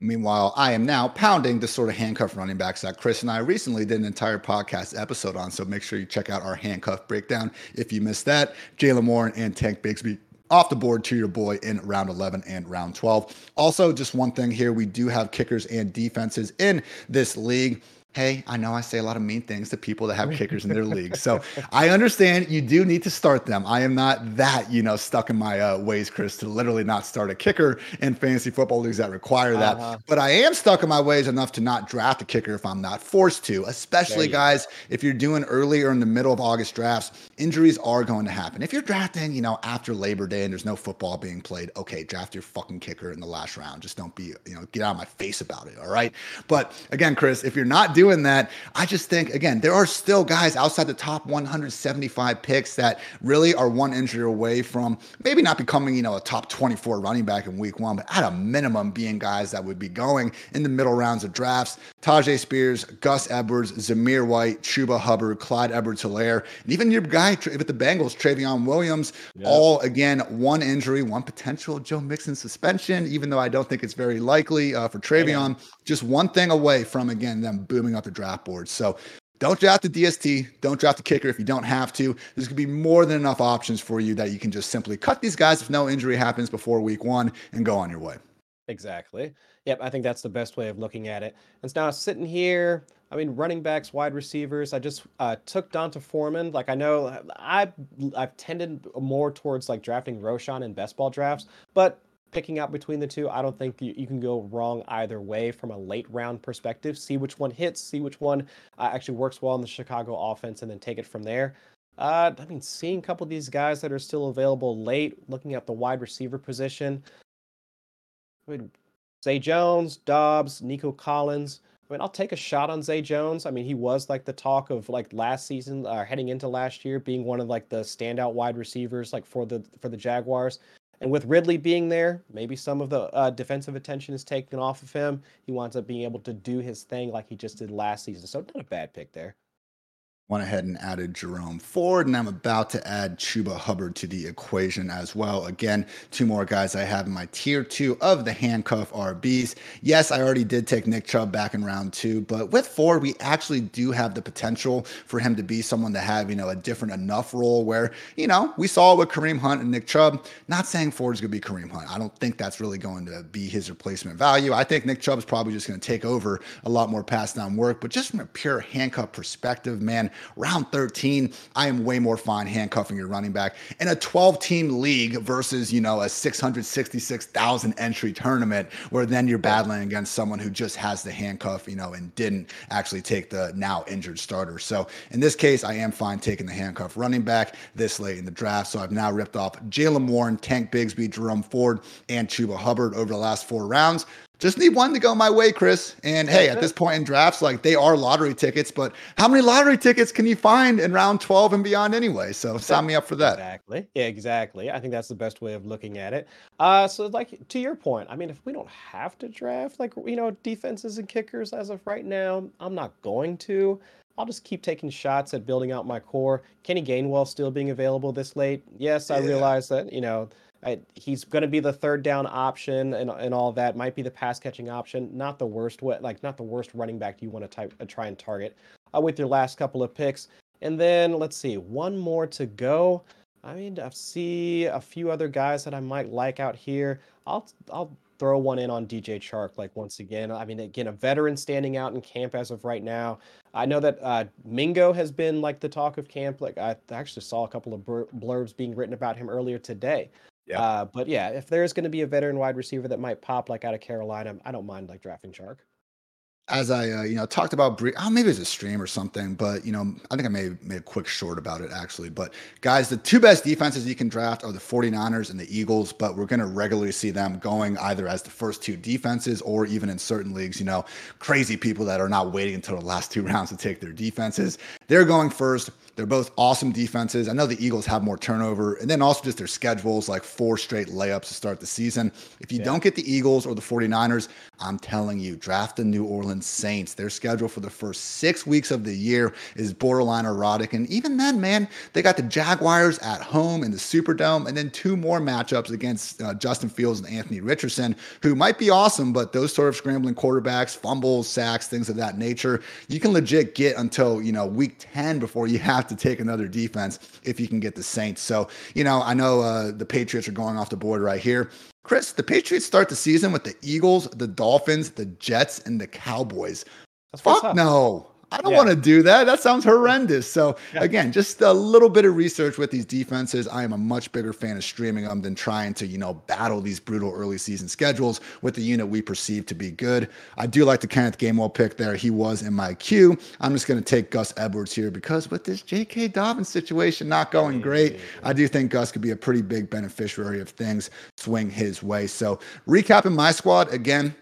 Meanwhile, I am now pounding the sort of handcuff running backs that Chris and I recently did an entire podcast episode on. So make sure you check out our handcuff breakdown if you missed that. Jaylen Warren and Tank Bigsby off the board to your boy in round 11 and round 12. Also, just one thing here we do have kickers and defenses in this league hey, I know I say a lot of mean things to people that have kickers in their league. So (laughs) I understand you do need to start them. I am not that, you know, stuck in my uh, ways, Chris, to literally not start a kicker in fantasy football leagues that require that. Uh-huh. But I am stuck in my ways enough to not draft a kicker if I'm not forced to, especially guys, if you're doing early or in the middle of August drafts, injuries are going to happen. If you're drafting, you know, after Labor Day and there's no football being played, okay, draft your fucking kicker in the last round. Just don't be, you know, get out of my face about it. All right. But again, Chris, if you're not doing that. I just think, again, there are still guys outside the top 175 picks that really are one injury away from maybe not becoming, you know, a top 24 running back in week one, but at a minimum being guys that would be going in the middle rounds of drafts. Tyjae Spears, Gus Edwards, Zamir White, Chuba Hubbard, Clyde Edwards Helaire, and even your guy with the Bengals, Trayveon Williams, yep. all again, one injury, one potential Joe Mixon suspension, even though I don't think it's very likely uh, for Trayveon. Yeah. Just one thing away from, again, them booming up the draft board. So don't draft the DST. Don't draft the kicker if you don't have to. There's going to be more than enough options for you that you can just simply cut these guys if no injury happens before week one and go on your way. Exactly. Yep. I think that's the best way of looking at it. And so now sitting here, I mean, running backs, wide receivers. I just uh, took D'Onta Foreman. Like I know I I've tended more towards like drafting Roschon in best ball drafts, but picking out between the two, I don't think you, you, can go wrong either way from a late round perspective. See which one hits, see which one uh, actually works well in the Chicago offense, and then take it from there. Uh, I mean, seeing a couple of these guys that are still available late, looking at the wide receiver position. I mean, Jones, Dobbs, Nico Collins. I mean, I'll take a shot on Zay Jones. I mean, he was like the talk of like last season, uh, heading into last year, being one of like the standout wide receivers, like for the for the Jaguars. And with Ridley being there, maybe some of the uh, defensive attention is taken off of him. He winds up being able to do his thing like he just did last season. So not a bad pick there went ahead and added Jerome Ford, and I'm about to add Chuba Hubbard to the equation as well. Again, two more guys I have in my tier two of the handcuff RBs. Yes, I already did take Nick Chubb back in round two, but with Ford, we actually do have the potential for him to be someone to have, you know, a different enough role where, you know, we saw with Kareem Hunt and Nick Chubb. Not saying Ford's going to be Kareem Hunt. I don't think that's really going to be his replacement value. I think Nick Chubb's probably just going to take over a lot more pass down work, but just from a pure handcuff perspective, man, round 13, I am way more fine handcuffing your running back in a 12 team league versus, you know, a 666,000 entry tournament where then you're battling against someone who just has the handcuff, you know, and didn't actually take the now injured starter. So in this case, I am fine taking the handcuff running back this late in the draft. So I've now ripped off Jaylen Warren, Tank Bigsby, Jerome Ford, and Chuba Hubbard over the last four rounds. Just need one to go my way, Chris. And hey, at this point in drafts, like they are lottery tickets, but how many lottery tickets can you find in round 12 and beyond anyway? So sign me up for that. Exactly. Yeah, exactly. I think that's the best way of looking at it. Uh, so like to your point, I mean, if we don't have to draft like you know defenses and kickers as of right now, I'm not going to. I'll just keep taking shots at building out my core. Kenny Gainwell still being available this late. Yes, I yeah. realize that, you know, I, he's going to be the third down option and, and all that. Might be the pass catching option. Not the worst way, like not the worst running back you want to type, uh, try and target uh, with your last couple of picks. And then let's see, one more to go. I mean, I see a few other guys that I might like out here. I'll I'll throw one in on DJ Chark like once again. I mean, again, a veteran standing out in camp as of right now. I know that uh, Mingo has been like the talk of camp. Like I actually saw a couple of blurbs being written about him earlier today. Yeah. Uh, but yeah, if there's going to be a veteran wide receiver that might pop like out of Carolina, I don't mind like drafting Chark as I, uh, you know, talked about, oh, maybe it's a stream or something, but you know, I think I may made a quick short about it actually. But guys, the two best defenses you can draft are the 49ers and the Eagles, but we're going to regularly see them going either as the first two defenses or even in certain leagues, you know, crazy people that are not waiting until the last two (laughs) rounds to take their defenses. They're going first. They're both awesome defenses. I know the Eagles have more turnover, and then also just their schedules like four straight layups to start the season. If you yeah. don't get the Eagles or the 49ers, I'm telling you, draft the New Orleans Saints. Their schedule for the first six weeks of the year is borderline erotic. And even then, man, they got the Jaguars at home in the Superdome, and then two more matchups against uh, Justin Fields and Anthony Richardson, who might be awesome, but those sort of scrambling quarterbacks, fumbles, sacks, things of that nature, you can legit get until, you know, week 10 before you (laughs) have to take another defense if you can get the Saints. So, you know, I know uh, the Patriots are going off the board right here. Chris, the Patriots start the season with the Eagles, the Dolphins, the Jets, and the Cowboys. That's Fuck no. I don't yeah. want to do that. That sounds horrendous. So again, just a little bit of research with these defenses. I am a much bigger fan of streaming them than trying to, you know, battle these brutal early season schedules with the unit we perceive to be good. I do like the Kenneth Gainwell pick there. He was in my queue. I'm just going to take Gus Edwards here because with this J.K. Dobbins situation not going great, I do think Gus could be a pretty big beneficiary of things swing his way. So recapping my squad again,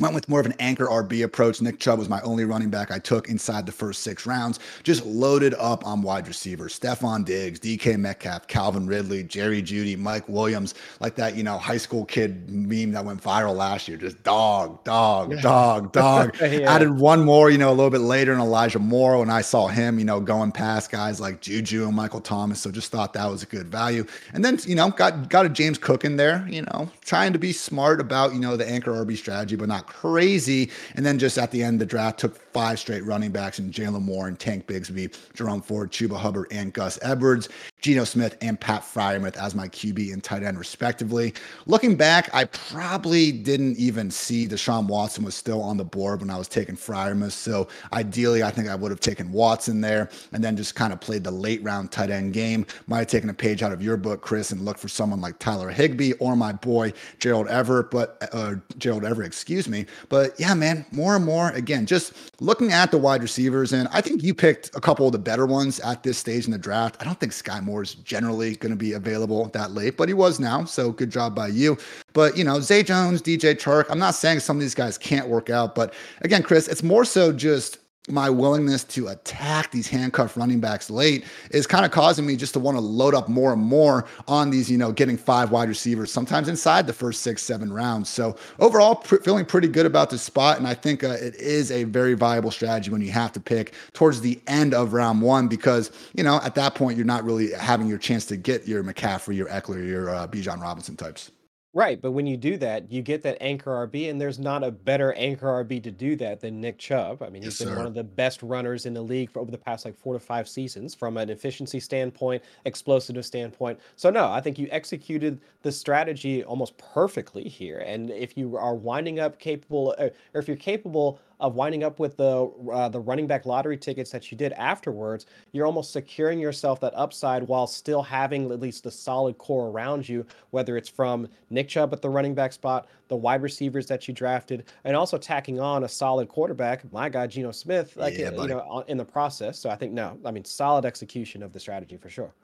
Went with more of an anchor RB approach. Nick Chubb was my only running back I took inside the first six rounds. Just loaded up on wide receivers. Stefon Diggs, DK Metcalf, Calvin Ridley, Jerry Jeudy, Mike Williams, like that, you know, high school kid meme that went viral last year. Just dog, dog, dog, (laughs) dog. yeah. Added one more, you know, a little bit later in Elijah Moore when I saw him, you know, going past guys like Juju and Michael Thomas. So just thought that was a good value. And then, you know, got got a James Cook in there, you know, trying to be smart about, you know, the anchor RB strategy, but not crazy. And then just at the end the draft, took five straight running backs in Jalen and Tank Bigsby, Jerome Ford, Chuba Hubbard, and Gus Edwards, Geno Smith, and Pat Freiermuth as my QB and tight end, respectively. Looking back, I probably didn't even see Deshaun Watson was still on the board when I was taking Freiermuth. So ideally, I think I would have taken Watson there and then just kind of played the late round tight end game. Might have taken a page out of your book, Chris, and looked for someone like Tyler Higbee or my boy Gerald Everett, but uh, Gerald Everett, excuse me. But yeah, man, more and more, again, just looking at the wide receivers, and I think you picked a couple of the better ones at this stage in the draft. I don't think Skyy Moore is generally going to be available that late, but he was now. So good job by you. But, you know, Zay Jones, DJ Chark, I'm not saying some of these guys can't work out, but again, Chris, it's more so just my willingness to attack these handcuffed running backs late is kind of causing me just to want to load up more and more on these, you know, getting five wide receivers, sometimes inside the first six, seven rounds. So overall, pr- feeling pretty good about this spot. And I think uh, it is a very viable strategy when you have to pick towards the end of round one, because, you know, at that point, you're not really having your chance to get your McCaffrey, your Ekeler, your uh, Bijan Robinson types. Right, but when you do that, you get that anchor RB, and there's not a better anchor RB to do that than Nick Chubb. I mean, he's Yes, been one of the best runners in the league for over the past like four to five seasons from an efficiency standpoint, explosive standpoint. So no, I think you executed the strategy almost perfectly here. And if you are winding up capable, uh, or if you're capable of winding up with the uh, the running back lottery tickets that you did afterwards, you're almost securing yourself that upside while still having at least a solid core around you, whether it's from Nick Chubb at the running back spot, the wide receivers that you drafted, and also tacking on a solid quarterback, my guy Geno Smith, like yeah, you know, in the process. So I think no, I mean solid execution of the strategy for sure.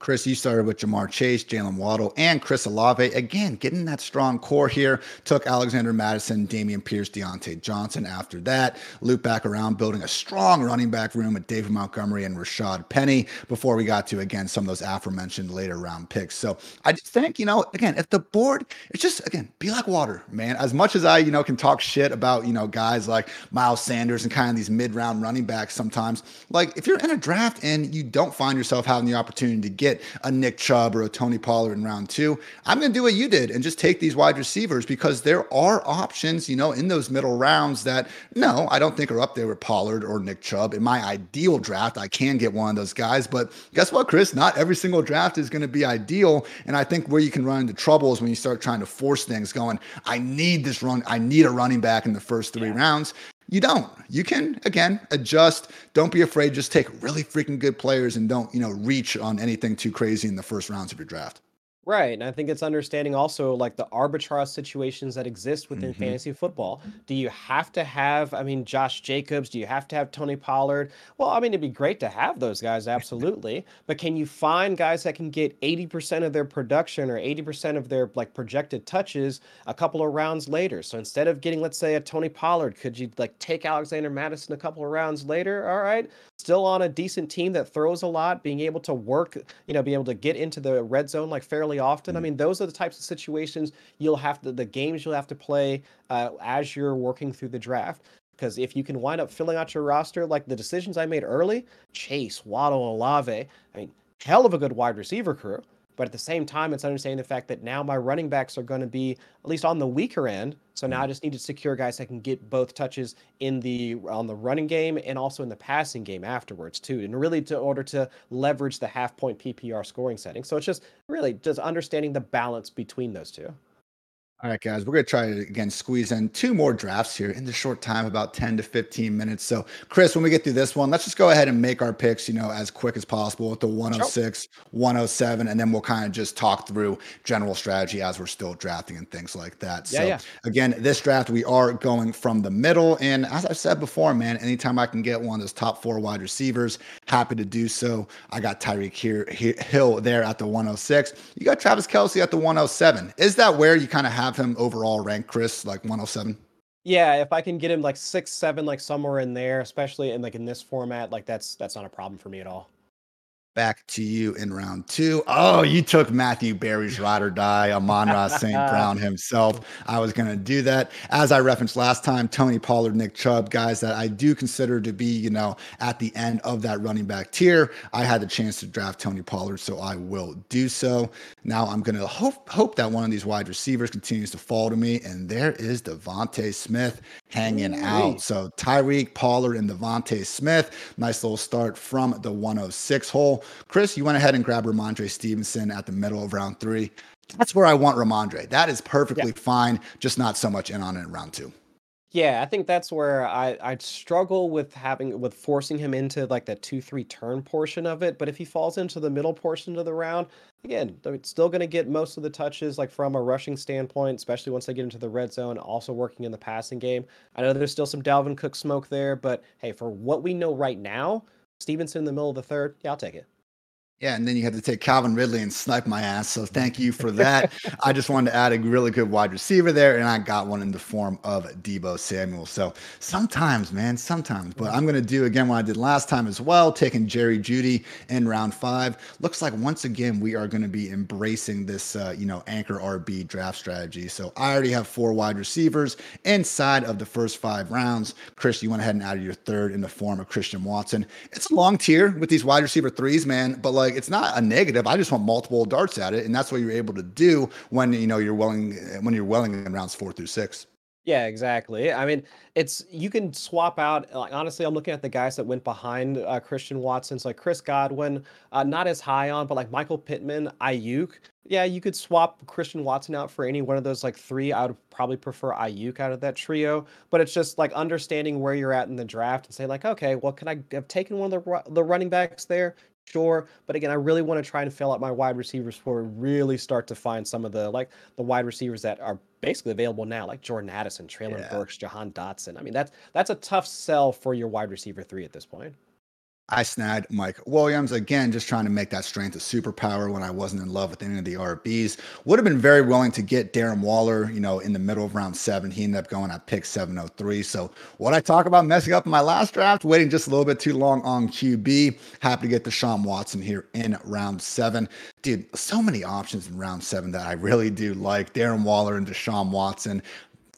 Chris, you started with Ja'Marr Chase, Jalen Waddle, and Chris Olave. Again, getting that strong core here. Took Alexander Mattison, Dameon Pierce, Diontae Johnson after that. Loop back around, building a strong running back room with David Montgomery and Rashaad Penny before we got to, again, some of those aforementioned later round picks. So I just think, you know, again, if the board, it's just, again, be like water, man. As much as I, you know, can talk shit about, you know, guys like Miles Sanders and kind of these mid round running backs sometimes, like if you're in a draft and you don't find yourself having the opportunity to get get a Nick Chubb or a Tony Pollard in round two. I'm going to do what you did and just take these wide receivers because there are options, you know, in those middle rounds that no, I don't think are up there with Pollard or Nick Chubb. In my ideal draft, I can get one of those guys. But guess what, Chris? Not every single draft is going to be ideal. And I think where you can run into trouble is when you start trying to force things going, I need this run, I need a running back in the first three yeah. rounds. You don't. You can again adjust. Don't be afraid. Just take really freaking good players and don't you know reach on anything too crazy in the first rounds of your draft. Right. And I think it's understanding also like the arbitrage situations that exist within hmm fantasy football. Do you have to have, I mean, Josh Jacobs? Do you have to have Tony Pollard? Well, I mean, it'd be great to have those guys, absolutely. But can you find guys that can get 80% of their production or 80% of their like projected touches a couple of rounds later? So instead of getting, let's say, a Tony Pollard, could you like take Alexander Mattison a couple of rounds later? All right. Still on a decent team that throws a lot, being able to work you know, be able to get into the red zone like fairly often. I mean, those are the types of situations you'll have to, the games you'll have to play uh, as you're working through the draft. Because if you can wind up filling out your roster, like the decisions I made early, Chase, Waddle, Olave, I mean, hell of a good wide receiver crew. But at the same time, it's understanding the fact that now my running backs are going to be at least on the weaker end. So now I mm-hmm. just need to secure guys that can get both touches in the on the running game and also in the passing game afterwards too, and really to order to leverage the half point PPR scoring setting. So it's just really just understanding the balance between those two. All right, guys, we're going to try to again squeeze in two more drafts here in the short time, about 10 to 15 minutes. So, Chris, when we get through this one, let's just go ahead and make our picks, you know, as quick as possible with the 106, 107, and then we'll kind of just talk through general strategy as we're still drafting and things like that. Yeah, So, yeah. again, this draft, we are going from the middle. And as I've said before, man, anytime I can get one of those top four wide receivers, happy to do so. I got Tyreek here, Hill there at the 106. You got Travis Kelce at the 107. Is that where you kind of have him overall ranked, Chris, like 107? Yeah, if I can get him like six, seven, like somewhere in there, especially in like in this format, like that's that's not a problem for me at all. Back to you in round two. Oh, you took Matthew Berry's ride or die, Amon-Ra St. Brown (laughs) himself. I was going to do that. As I referenced last time, Tony Pollard, Nick Chubb, guys that I do consider to be, you know, at the end of that running back tier. I had the chance to draft Tony Pollard, so I will do so. Now I'm going to hope, hope that one of these wide receivers continues to fall to me. And there is DeVonta Smith hanging Ooh-wee. out. So Tyreek Pollard and DeVonta Smith. Nice little start from the 106 hole. Chris, you went ahead and grabbed Rhamondre Stevenson at the middle of round three. That's where I want Rhamondre. That is Yeah. perfectly fine, just not so much in on it in round two. Yeah, I think that's where I I'd struggle with having with forcing him into like that two three turn portion of it. But if he falls into the middle portion of the round, again, they're still going to get most of the touches like from a rushing standpoint, especially once they get into the red zone. Also working in the passing game. I know there's still some Dalvin Cook smoke there, but hey, for what we know right now, Stevenson in the middle of the third, yeah, I'll take it. Yeah, and then you had to take Calvin Ridley and snipe my ass. So thank you for (laughs) that. I just wanted to add a really good wide receiver there, and I got one in the form of Deebo Samuel. So sometimes, man, sometimes. But I'm gonna do again what I did last time as well, taking Jerry Jeudy in round five. Looks like once again we are gonna be embracing this, uh, you know, anchor RB draft strategy. So I already have four wide receivers inside of the first five rounds. Chris, you went ahead and added your third in the form of Christian Watson. It's a long tier with these wide receiver threes, man, but like it's not a negative. I just want multiple darts at it, and that's what you're able to do when you know you're willing when you're willing in rounds four through six. Yeah, exactly. I mean, it's you can swap out. Like honestly, I'm looking at the guys that went behind uh, Christian Watson. So like Chris Godwin, uh, not as high on, but like Michael Pittman, Aiyuk. Yeah, you could swap Christian Watson out for any one of those like three. I would probably prefer Aiyuk out of that trio. But it's just like understanding where you're at in the draft and say like, okay, well, can I have taken one of the the running backs there? Sure, but again, I really want to try and fill out my wide receivers before we really start to find some of the like the wide receivers that are basically available now, like Jordan Addison, Treylon Yeah. Burks, Jahan Dotson. I mean, that's that's a tough sell for your wide receiver three at this point. I snagged Mike Williams again, just trying to make that strength a superpower when I wasn't in love with any of the RBs. Would have been very willing to get Darren Waller, you know, in the middle of round seven. He ended up going at pick 703. So, what I talk about messing up in my last draft, waiting just a little bit too long on QB. Happy to get Deshaun Watson here in round seven. Dude, so many options in round seven that I really do like. Darren Waller and Deshaun Watson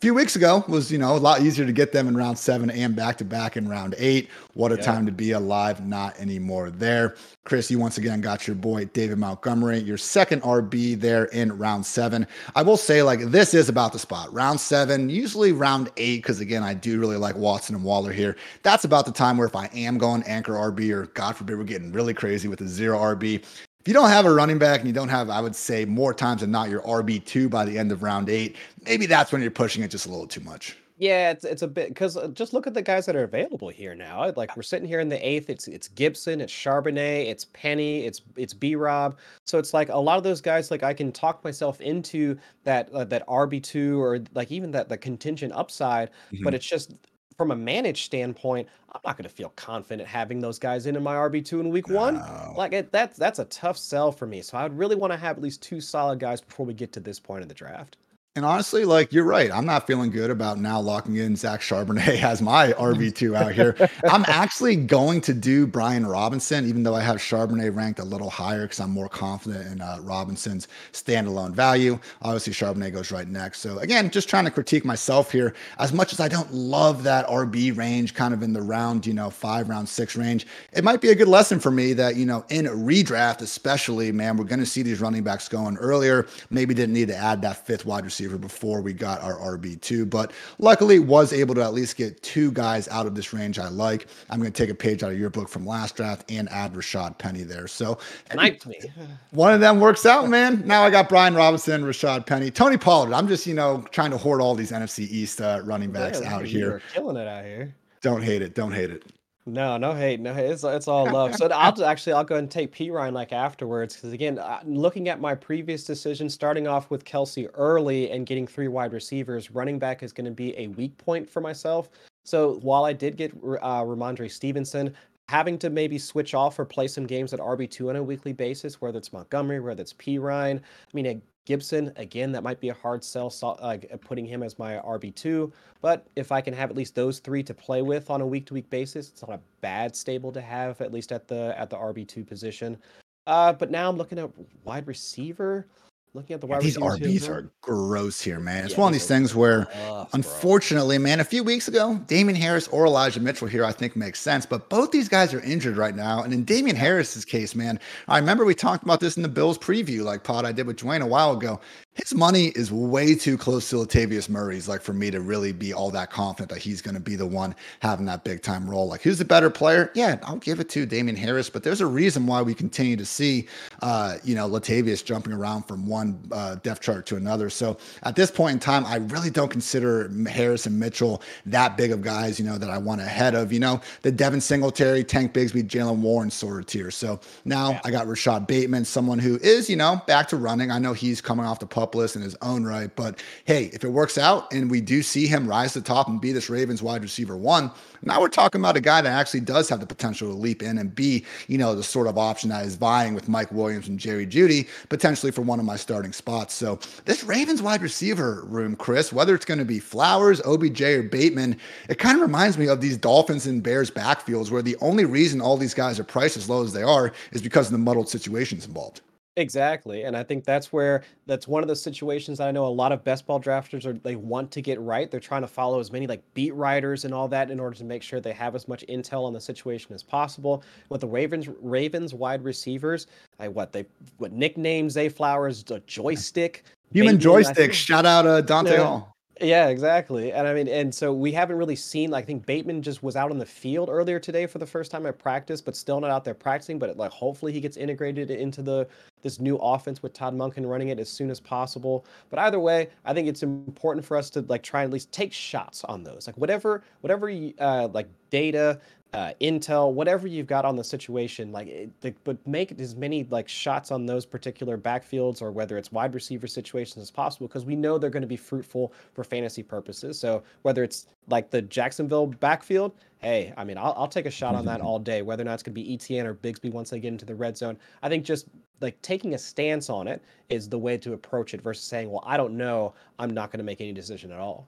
few weeks ago was you know a lot easier to get them in round seven and back to back in round eight. What a Yeah. time to be alive. Not anymore there. Chris you once again got your boy david montgomery your second rb there in round seven. I will say like this is about the spot. Round seven usually round eight because again i do really like watson and waller here. That's about the time where if i am going anchor rb or god forbid we're getting really crazy with a zero rb if you don't have a running back and you don't have, I would say more times than not, your RB2 by the end of round eight, maybe that's when you're pushing it just a little too much. Yeah, it's it's a bit because just look at the guys that are available here now. Like we're sitting here in the eighth. It's it's Gibson, it's Charbonnet, it's Penny, it's it's B Rob. So it's like a lot of those guys. Like I can talk myself into that uh, that RB two or like even that the contingent upside. Mhm. But it's just from a managed standpoint, I'm not going to feel confident having those guys in in my RB two in week one. Like it, that's that's a tough sell for me. So I'd really want to have at least two solid guys before we get to this point in the draft. And honestly, like you're right. I'm not feeling good about now locking in Zach Charbonnet (laughs) as my RB2 out here. I'm actually going to do Brian Robinson, even though I have Charbonnet ranked a little higher because I'm more confident in uh, Robinson's standalone value. Obviously, Charbonnet goes right next. So again, just trying to critique myself here. As much as I don't love that RB range, kind of in the round, you know, five, round six range, it might be a good lesson for me that, you know, in a redraft, especially, man, we're going to see these running backs going earlier. Maybe didn't need to add that fifth wide receiver receiver before we got our RB2, but luckily was able to at least get two guys out of this range I like. I'm going to take a page out of your book from last draft and add Rashaad Penny there. So sniped me. (laughs) One of them works out, man. Now I got Brian Robinson, Rashaad Penny, Tony Pollard. I'm just, you know, trying to hoard all these NFC East uh, running backs Yeah, out you here. are killing it out here. Don't hate it. Don't hate it. No, no hate, no hate. It's it's all love. So I'll (laughs) just- actually I'll go ahead and take Perine like afterwards because again, uh, looking at my previous decision, starting off with Kelce early and getting three wide receivers, running back is going to be a weak point for myself. So while I did get uh, Rhamondre Stevenson, having to maybe switch off or play some games at RB two on a weekly basis, whether it's Montgomery, whether it's Perine. I mean, Gibson again, that might be a hard sell, uh, putting him as my RB two. But if I can have at least those three to play with on a week to week basis, it's not a bad stable to have at least at the at the RB two position. Uh, but now I'm looking at wide receiver. Looking at the wide These receivers RBs are gross here, man. It's Yeah, one of these these things where tough, bro. Unfortunately, man, a few weeks ago, Damien Harris or Elijah Mitchell here, I think makes sense. But both these guys are injured right now. And in Damien Harris's case, man, I remember we talked about this in the Bills preview, like pod I did with Dwain a while ago. His money is way too close to Latavius Murray's, like for me to really be all that confident that he's going to be the one having that big time role. Like, who's the better player? Yeah, I'll give it to Damien Harris. But there's a reason why we continue to see, uh, you know, Latavius jumping around from one uh, depth chart to another. So at this point in time, I really don't consider Harris and Mitchell that big of guys, you know, that I want ahead of, you know, the Devin Singletary, Tank Bigsby, Jaylen Warren sort of tier. So now I got Rashod Bateman, someone who is, you know, back to running. I know he's coming off the list in his own right, but hey, if it works out and we do see him rise to the top and be this Ravens wide receiver one, now we're talking about a guy that actually does have the potential to leap in and be, you know, the sort of option that is vying with Mike Williams and Jerry Jeudy potentially for one of my starting spots. So this Ravens wide receiver room, Chris, whether it's going to be Flowers, OBJ, or Bateman, it kind of reminds me of these Dolphins and Bears backfields where the only reason all these guys are priced as low as they are is because of the muddled situations involved. Exactly. And I think that's where that's one of the situations that I know a lot of best ball drafters are they want to get right. They're trying to follow as many like beat writers and all that in order to make sure they have as much intel on the situation as possible. With the Ravens Ravens wide receivers, I what they what nicknames Zay Flowers, a joystick. Human joystick. Shout out uh, Dante. Hall. Yeah, exactly. And I mean, and so we haven't really seen. Like, I think Bateman just was out on the field earlier today for the first time at practice, but still not out there practicing. But like, hopefully, he gets integrated into the this new offense with Todd Monken running it as soon as possible. But either way, I think it's important for us to like try and at least take shots on those. Like whatever, whatever, uh, like data, uh, intel, whatever you've got on the situation, like, it, the, but make as many like shots on those particular backfields or whether it's wide receiver situations as possible because we know they're going to be fruitful for fantasy purposes. So whether it's like the Jacksonville backfield, hey, I mean, I'll, I'll take a shot on that all day, whether or not it's going to be Etienne or Bigsby once they get into the red zone. I think just like taking a stance on it is the way to approach it versus saying, well, I don't know, I'm not going to make any decision at all.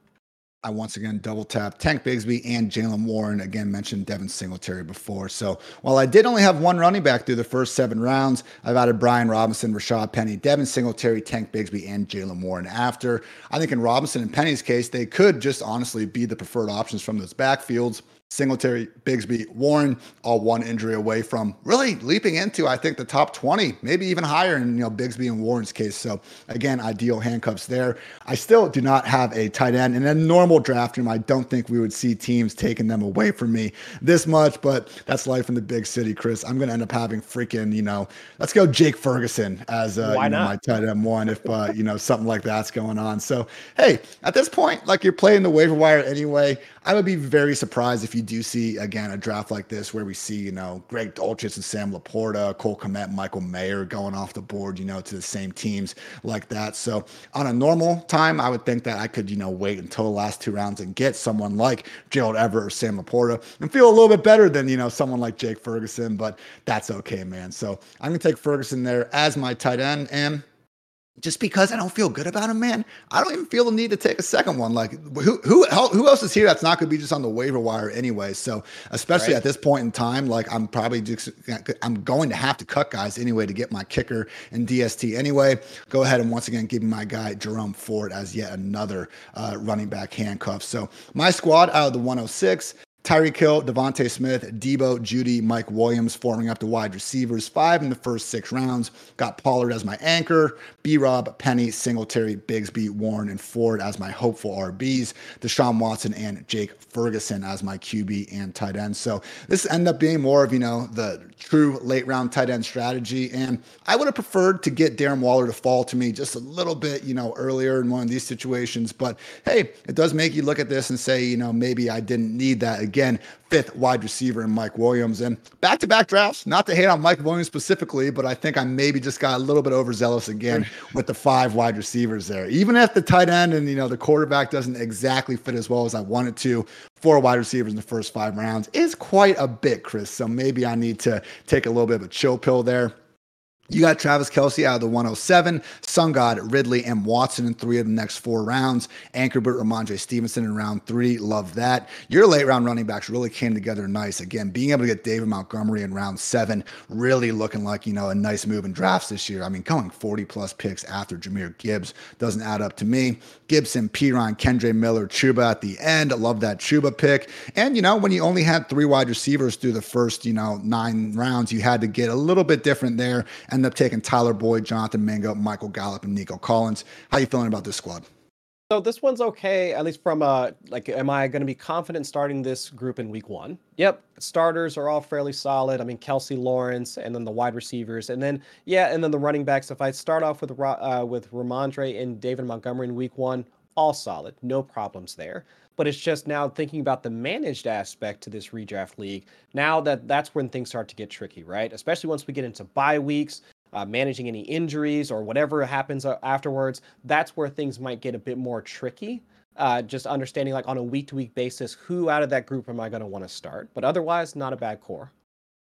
I once again double tap Tank Bigsby and Jaylen Warren. Again, mentioned Devin Singletary before. So while I did only have one running back through the first seven rounds, I've added Brian Robinson, Rashaad Penny, Devin Singletary, Tank Bigsby, and Jalen Warren after. I think in Robinson and Penny's case, they could just honestly be the preferred options from those backfields. Singletary, Bigsby, Warren, all one injury away from really leaping into, I think, the top 20, maybe even higher in, you know, Bigsby and Warren's case. So again, ideal handcuffs there. I still do not have a tight end. In a normal draft room, I don't think we would see teams taking them away from me this much, but that's life in the big city, Chris. I'm going to end up having freaking, you know, let's go Jake Ferguson as uh, you know, my tight end one if, uh, you know, something like that's going on. So, hey, at this point, like you're playing the waiver wire anyway, I would be very surprised if you do see, again, a draft like this where we see, you know, Greg Dulcich and Sam LaPorta, Cole Kmet, Michael Mayer going off the board, you know, to the same teams like that. So on a normal time, I would think that I could, you know, wait until the last two rounds and get someone like Gerald Everett or Sam LaPorta and feel a little bit better than, you know, someone like Jake Ferguson, but that's okay, man. So I'm to take Ferguson there as my tight end. And just because I don't feel good about him, man, I don't even feel the need to take a second one. Like who who who else is here that's not going to be just on the waiver wire anyway? So especially right. at this point in time, like I'm probably just I'm going to have to cut guys anyway to get my kicker and DST anyway. Go ahead and once again give me my guy Jerome Ford as yet another uh, running back handcuff. So my squad out of the 106. Tyreek Hill, DeVonta Smith, Deebo, Jeudy, Mike Williams forming up the wide receivers. Five in the first six rounds. Got Pollard as my anchor. B Rob, Penny, Singletary, Bigsby, Warren, and Ford as my hopeful RBs. Deshaun Watson and Jake Ferguson as my QB and tight end. So this ended up being more of, you know, the true late round tight end strategy. And I would have preferred to get Darren Waller to fall to me just a little bit, you know, earlier in one of these situations. But hey, it does make you look at this and say, you know, maybe I didn't need that again, fifth wide receiver in Mike Williams. And back to back drafts, not to hate on Mike Williams specifically, but I think I maybe just got a little bit overzealous again with the five wide receivers there. Even if the tight end and, you know, the quarterback doesn't exactly fit as well as I wanted to, four wide receivers in the first five rounds is quite a bit, Chris. So maybe I need to take a little bit of a chill pill there. You got Travis Kelce out of the 107, Sun God, Ridley, and Watson in three of the next four rounds. Anchorbert, Rhamondre Stevenson in round three. Love that. Your late round running backs really came together nice. Again, being able to get David Montgomery in round seven, really looking like, you know, a nice move in drafts this year. I mean, going 40 plus picks after Jahmyr Gibbs doesn't add up to me. Gibson, Perine, Kendre Miller, Chuba at the end. Love that Chuba pick. And, you know, when you only had three wide receivers through the first, you know, nine rounds, you had to get a little bit different there End up taking Tyler Boyd, Jonathan Mingo, Michael Gallup, and Nico Collins. How you feeling about this squad? So this one's okay, at least from a like, am I going to be confident starting this group in week one? Yep, starters are all fairly solid. I mean, Kelce Lawrence, and then the wide receivers, and then yeah, and then the running backs. If I start off with uh, with Rhamondre and David Montgomery in week one, all solid, no problems there but it's just now thinking about the managed aspect to this redraft league. Now that that's when things start to get tricky, right? Especially once we get into bye weeks, uh, managing any injuries or whatever happens uh, afterwards. That's where things might get a bit more tricky. Uh, just understanding, like on a week to week basis, who out of that group am I going to want to start? But otherwise, not a bad core.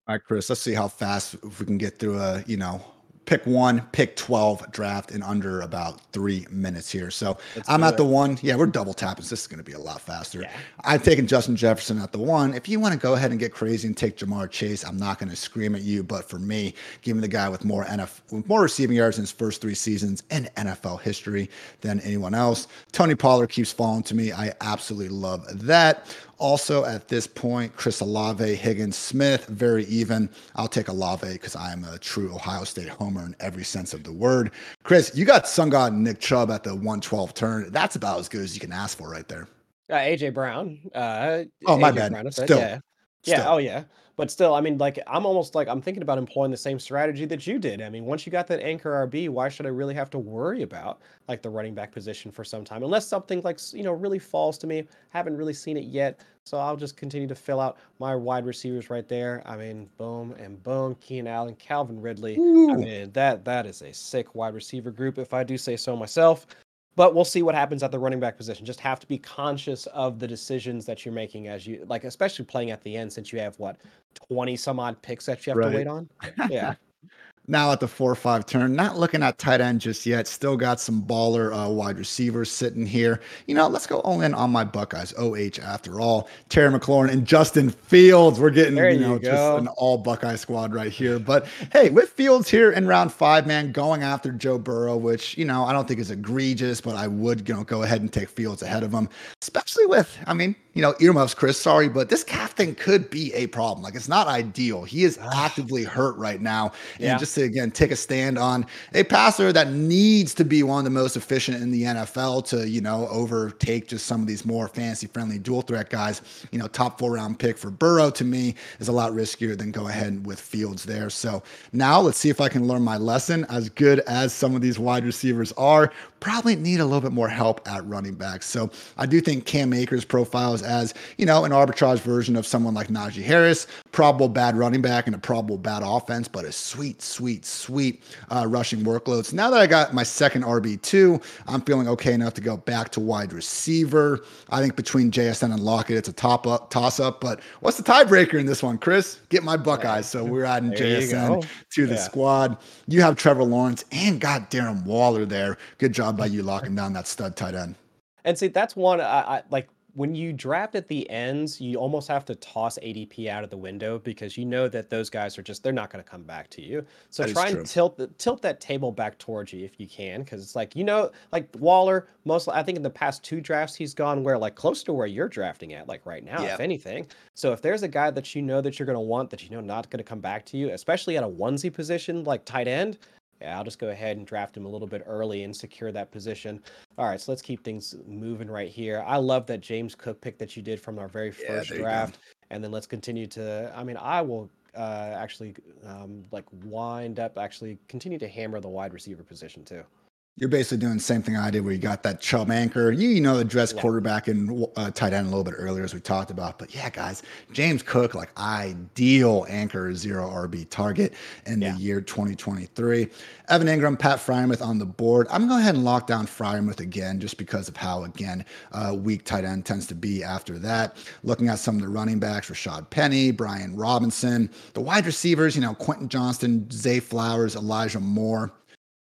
All right, Chris, let's see how fast if we can get through a, you know, pick one, pick 12 draft in under about three minutes here. So Let's I'm at the one. Yeah, we're double tapping. This is going to be a lot faster. Yeah. I've taken Justin Jefferson at the one. If you want to go ahead and get crazy and take Ja'Marr Chase, I'm not going to scream at you. But for me, give me the guy with more NFL, with more receiving yards in his first three seasons in NFL history than anyone else. Tony Pollard keeps falling to me. I absolutely love that. Also, at this point, Chris Olave, Higgins, Smith, very even. I'll take Olave because I am a true Ohio State homer in every sense of the word. Chris, you got Sun God Nick Chubb at the 112 turn. That's about as good as you can ask for right there. Uh, AJ Brown. Uh, oh, my bad. Brown, Still. Yeah. Yeah. Still. Oh, yeah. But still, I mean, like I'm almost like I'm thinking about employing the same strategy that you did. I mean, once you got that anchor RB, why should I really have to worry about like the running back position for some time? Unless something like you know really falls to me. Haven't really seen it yet, so I'll just continue to fill out my wide receivers right there. I mean, boom and boom, Keenan Allen, Calvin Ridley. Ooh. I mean, that that is a sick wide receiver group, if I do say so myself. But we'll see what happens at the running back position. Just have to be conscious of the decisions that you're making as you like, especially playing at the end since you have what 20 some odd picks that you have right. to wait on. Yeah. (laughs) now at the four or five turn. Not looking at tight end just yet. Still got some baller uh, wide receivers sitting here. You know, let's go all in on my Buckeyes. OH after all. Terry McLaurin and Justin Fields. We're getting, there you know, just an all Buckeye squad right here. But hey, with Fields here in round five, man, going after Joe Burrow, which, you know, I don't think is egregious, but I would, you know, go ahead and take Fields ahead of him, especially with, I mean, you know, earmuffs, Chris. Sorry, but this calf thing could be a problem. Like it's not ideal. He is actively hurt right now. And yeah. just to again take a stand on a passer that needs to be one of the most efficient in the NFL to you know overtake just some of these more fantasy friendly dual threat guys. You know, top four round pick for Burrow to me is a lot riskier than go ahead with Fields there. So now let's see if I can learn my lesson. As good as some of these wide receivers are, probably need a little bit more help at running back. So I do think Cam Akers profiles as you know an arbitrage version of someone like Najee Harris, probable bad running back and a probable bad offense, but a sweet, sweet, sweet uh, rushing workloads. Now that I got my second RB2, I'm feeling okay enough to go back to wide receiver. I think between JSN and Lockett, it's a top up, toss up. But what's the tiebreaker in this one, Chris? Get my Buckeyes. So we're adding there JSN to the yeah. squad. You have Trevor Lawrence and got Darren Waller there. Good job by you locking down that stud tight end. And see, that's one I, I like when you draft at the ends, you almost have to toss ADP out of the window because you know that those guys are just they're not going to come back to you. So that try and tilt the, tilt that table back towards you if you can, because it's like you know, like Waller. Most I think in the past two drafts he's gone where like close to where you're drafting at, like right now, yep. if anything. So if there's a guy that you know that you're going to want that you know not going to come back to you, especially at a onesie position like tight end, I'll just go ahead and draft him a little bit early and secure that position. All right, so let's keep things moving right here. I love that James Cook pick that you did from our very first yeah, draft. And then let's continue to, I mean, I will uh, actually um, like wind up, actually continue to hammer the wide receiver position too. You're basically doing the same thing I did, where you got that Chubb anchor. You, you know, address yeah. quarterback and uh, tight end a little bit earlier, as we talked about. But yeah, guys, James Cook, like ideal anchor zero RB target in yeah. the year 2023. Evan Engram, Pat Freiermuth on the board. I'm going to go ahead and lock down Freiermuth again, just because of how, again, uh, weak tight end tends to be after that. Looking at some of the running backs, Rashaad Penny, Brian Robinson, the wide receivers, you know, Quentin Johnston, Zay Flowers, Elijah Moore.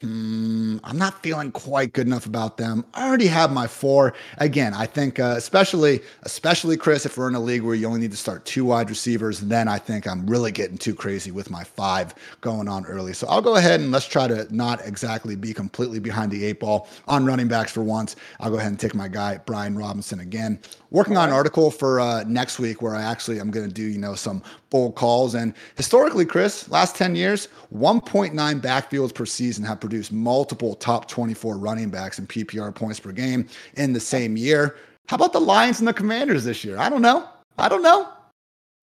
Mm, I'm not feeling quite good enough about them. I already have my four. Again, I think uh, especially especially Chris, if we're in a league where you only need to start two wide receivers, then I think I'm really getting too crazy with my five going on early. So I'll go ahead and let's try to not exactly be completely behind the eight ball on running backs for once. I'll go ahead and take my guy Brian Robinson again working on an article for uh, next week where I actually I'm going to do you know some bold calls. And historically, Chris, last 10 years, 1.9 backfields per season have produced multiple top 24 running backs in PPR points per game in the same year. How about the Lions and the Commanders this year? I don't know. I don't know.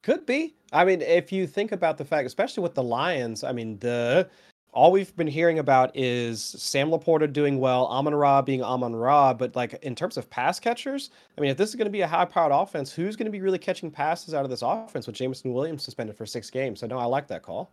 Could be. I mean, if you think about the fact, especially with the Lions, I mean, the all we've been hearing about is Sam LaPorta doing well, Amon Ra being Amon Ra, but like in terms of pass catchers, I mean, if this is going to be a high-powered offense, who's going to be really catching passes out of this offense with Jameson Williams suspended for six games? So no, I like that call.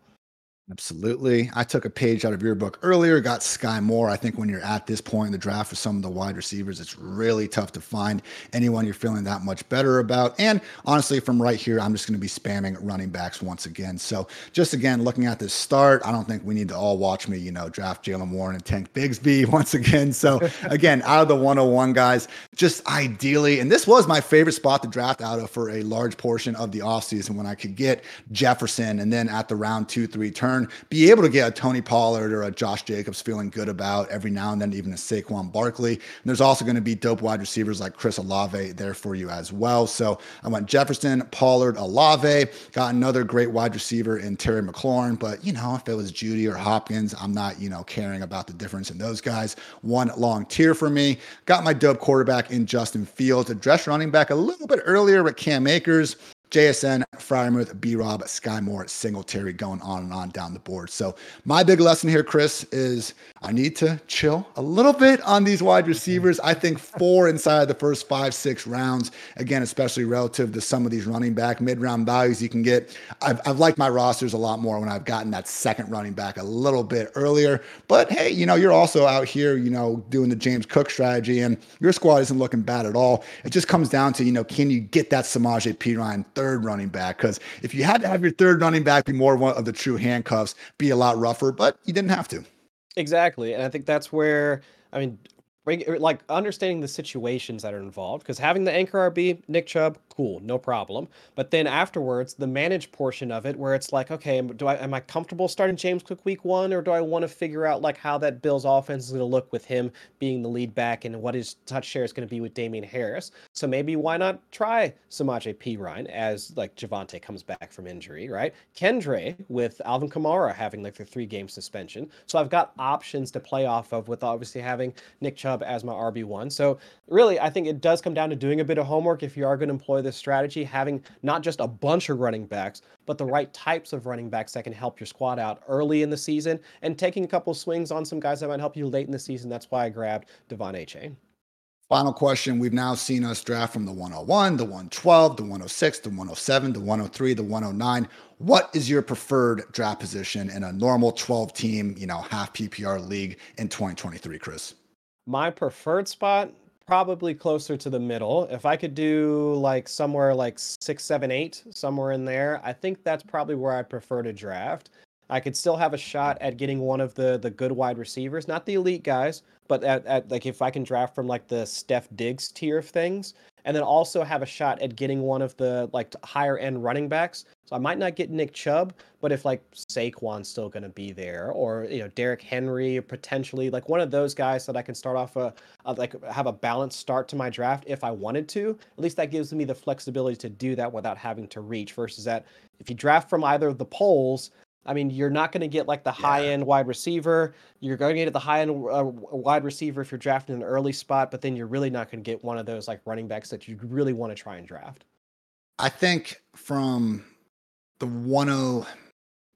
Absolutely. I took a page out of your book earlier, got Skyy Moore. I think when you're at this point in the draft for some of the wide receivers, it's really tough to find anyone you're feeling that much better about. And honestly, from right here, I'm just going to be spamming running backs once again. So just again, looking at this start, I don't think we need to all watch me, you know, draft Jaylen Warren and Tank Bigsby (laughs) once again. So again, out of the 101 guys, just ideally, and this was my favorite spot to draft out of for a large portion of the offseason when I could get Jefferson and then at the round two, three turn turn, be able to get a Tony Pollard or a Josh Jacobs feeling good about every now and then, even a Saquon Barkley. And there's also going to be dope wide receivers like Chris Olave there for you as well. So I went Jefferson, Pollard, Olave, got another great wide receiver in Terry McLaurin. But, you know, if it was Jeudy or Hopkins, I'm not, you know, caring about the difference in those guys. One long tier for me. Got my dope quarterback in Justin Fields, address running back a little bit earlier with Cam Akers. JSN, Freiermuth, B Rob, Skyy Moore, Singletary going on and on down the board. So, my big lesson here, Chris, is I need to chill a little bit on these wide mm-hmm. receivers. I think four inside the first five, six rounds, again, especially relative to some of these running back mid round values you can get. I've, I've liked my rosters a lot more when I've gotten that second running back a little bit earlier. But hey, you know, you're also out here, you know, doing the James Cook strategy, and your squad isn't looking bad at all. It just comes down to, you know, can you get that Samaje Perine third running back. Because if you had to have your third running back be more one of the true handcuffs, be a lot rougher, but you didn't have to. Exactly. And I think that's where, I mean, Er, like understanding the situations that are involved because having the anchor RB Nick Chubb cool no problem. But then afterwards the managed portion of it where it's like okay do I am I comfortable starting James Cook week 1 or do I want to figure out like how that Bills offense is going to look with him being the lead back and what his touch share is going to be with Damien Harris? So maybe why not try Samaje Perine as like Javonte comes back from injury right? Kendre with Alvin Kamara having like the 3 game suspension. So I've got options to play off of with obviously having Nick Chubb as my RB1. So really, I think it does come down to doing a bit of homework if you are going to employ this strategy, having not just a bunch of running backs, but the right types of running backs that can help your squad out early in the season and taking a couple swings on some guys that might help you late in the season. That's why I grabbed De'Von Achane. Final question. We've now seen us draft from the 101, the 112, the 106, the 107, the 103, the 109. What is your preferred draft position in a normal 12 team, you know, half PPR league in 2023, Chris? My preferred spot, probably closer to the middle. If I could do like somewhere like six, seven, eight, somewhere in there, I think that's probably where I prefer to draft. I could still have a shot at getting one of the the good wide receivers, not the elite guys, but at, at like if I can draft from like the Steph Diggs tier of things, and then also have a shot at getting one of the like higher end running backs. So I might not get Nick Chubb, but if like Saquon's still going to be there, or you know Derrick Henry potentially, like one of those guys that I can start off a, a like have a balanced start to my draft if I wanted to. At least that gives me the flexibility to do that without having to reach. Versus that, if you draft from either of the poles, I mean, you're not going to get like the yeah. high end wide receiver. You're going to get the high end uh, wide receiver if you're drafting an early spot, but then you're really not going to get one of those like running backs that you really want to try and draft. I think from the 10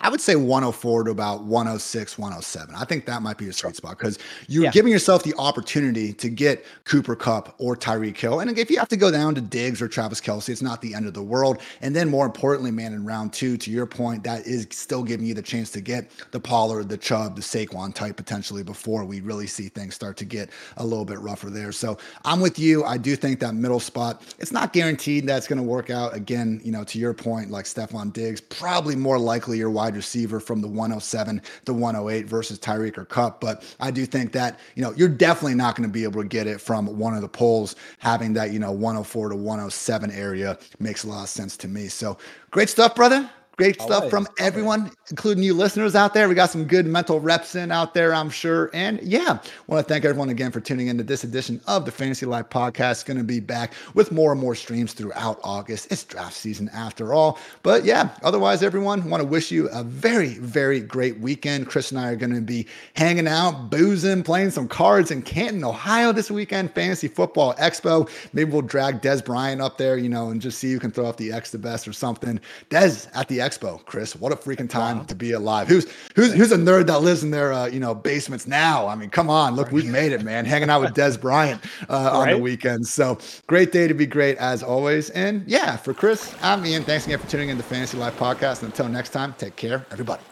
I would say 104 to about 106, 107. I think that might be a sweet spot because you're yeah. giving yourself the opportunity to get Cooper Kupp or Tyreek Hill. And if you have to go down to Diggs or Travis Kelce, it's not the end of the world. And then more importantly, man, in round two, to your point, that is still giving you the chance to get the Pollard, the Chubb, the Saquon type potentially before we really see things start to get a little bit rougher there. So I'm with you. I do think that middle spot, it's not guaranteed that's going to work out. Again, you know, to your point, like Stefon Diggs, probably more likely your wide wide receiver from the 107 to 108 versus Tyreek or Kupp. But I do think that, you know, you're definitely not going to be able to get it from one of the poles. Having that, you know, 104 to 107 area makes a lot of sense to me. So great stuff, brother. Great stuff from everyone, including you listeners out there. We got some good mental reps in out there, I'm sure. And yeah, want to thank everyone again for tuning into this edition of the Fantasy Life Podcast. Going to be back with more and more streams throughout August. It's draft season after all. But yeah, otherwise, everyone, want to wish you a very, very great weekend. Chris and I are going to be hanging out, boozing, playing some cards in Canton, Ohio this weekend. Fantasy Football Expo. Maybe we'll drag Dez Bryant up there, you know, and just see who can throw off the X the best or something. Dez at the Expo, Chris. What a freaking time wow. to be alive. Who's who's who's a nerd that lives in their uh, you know basements now? I mean, come on, look, we've made it, man. Hanging out with Dez Bryant uh, right? on the weekends. So great day to be great as always. And yeah, for Chris, I'm Ian. Thanks again for tuning in to Fantasy Life Podcast. And until next time, take care, everybody.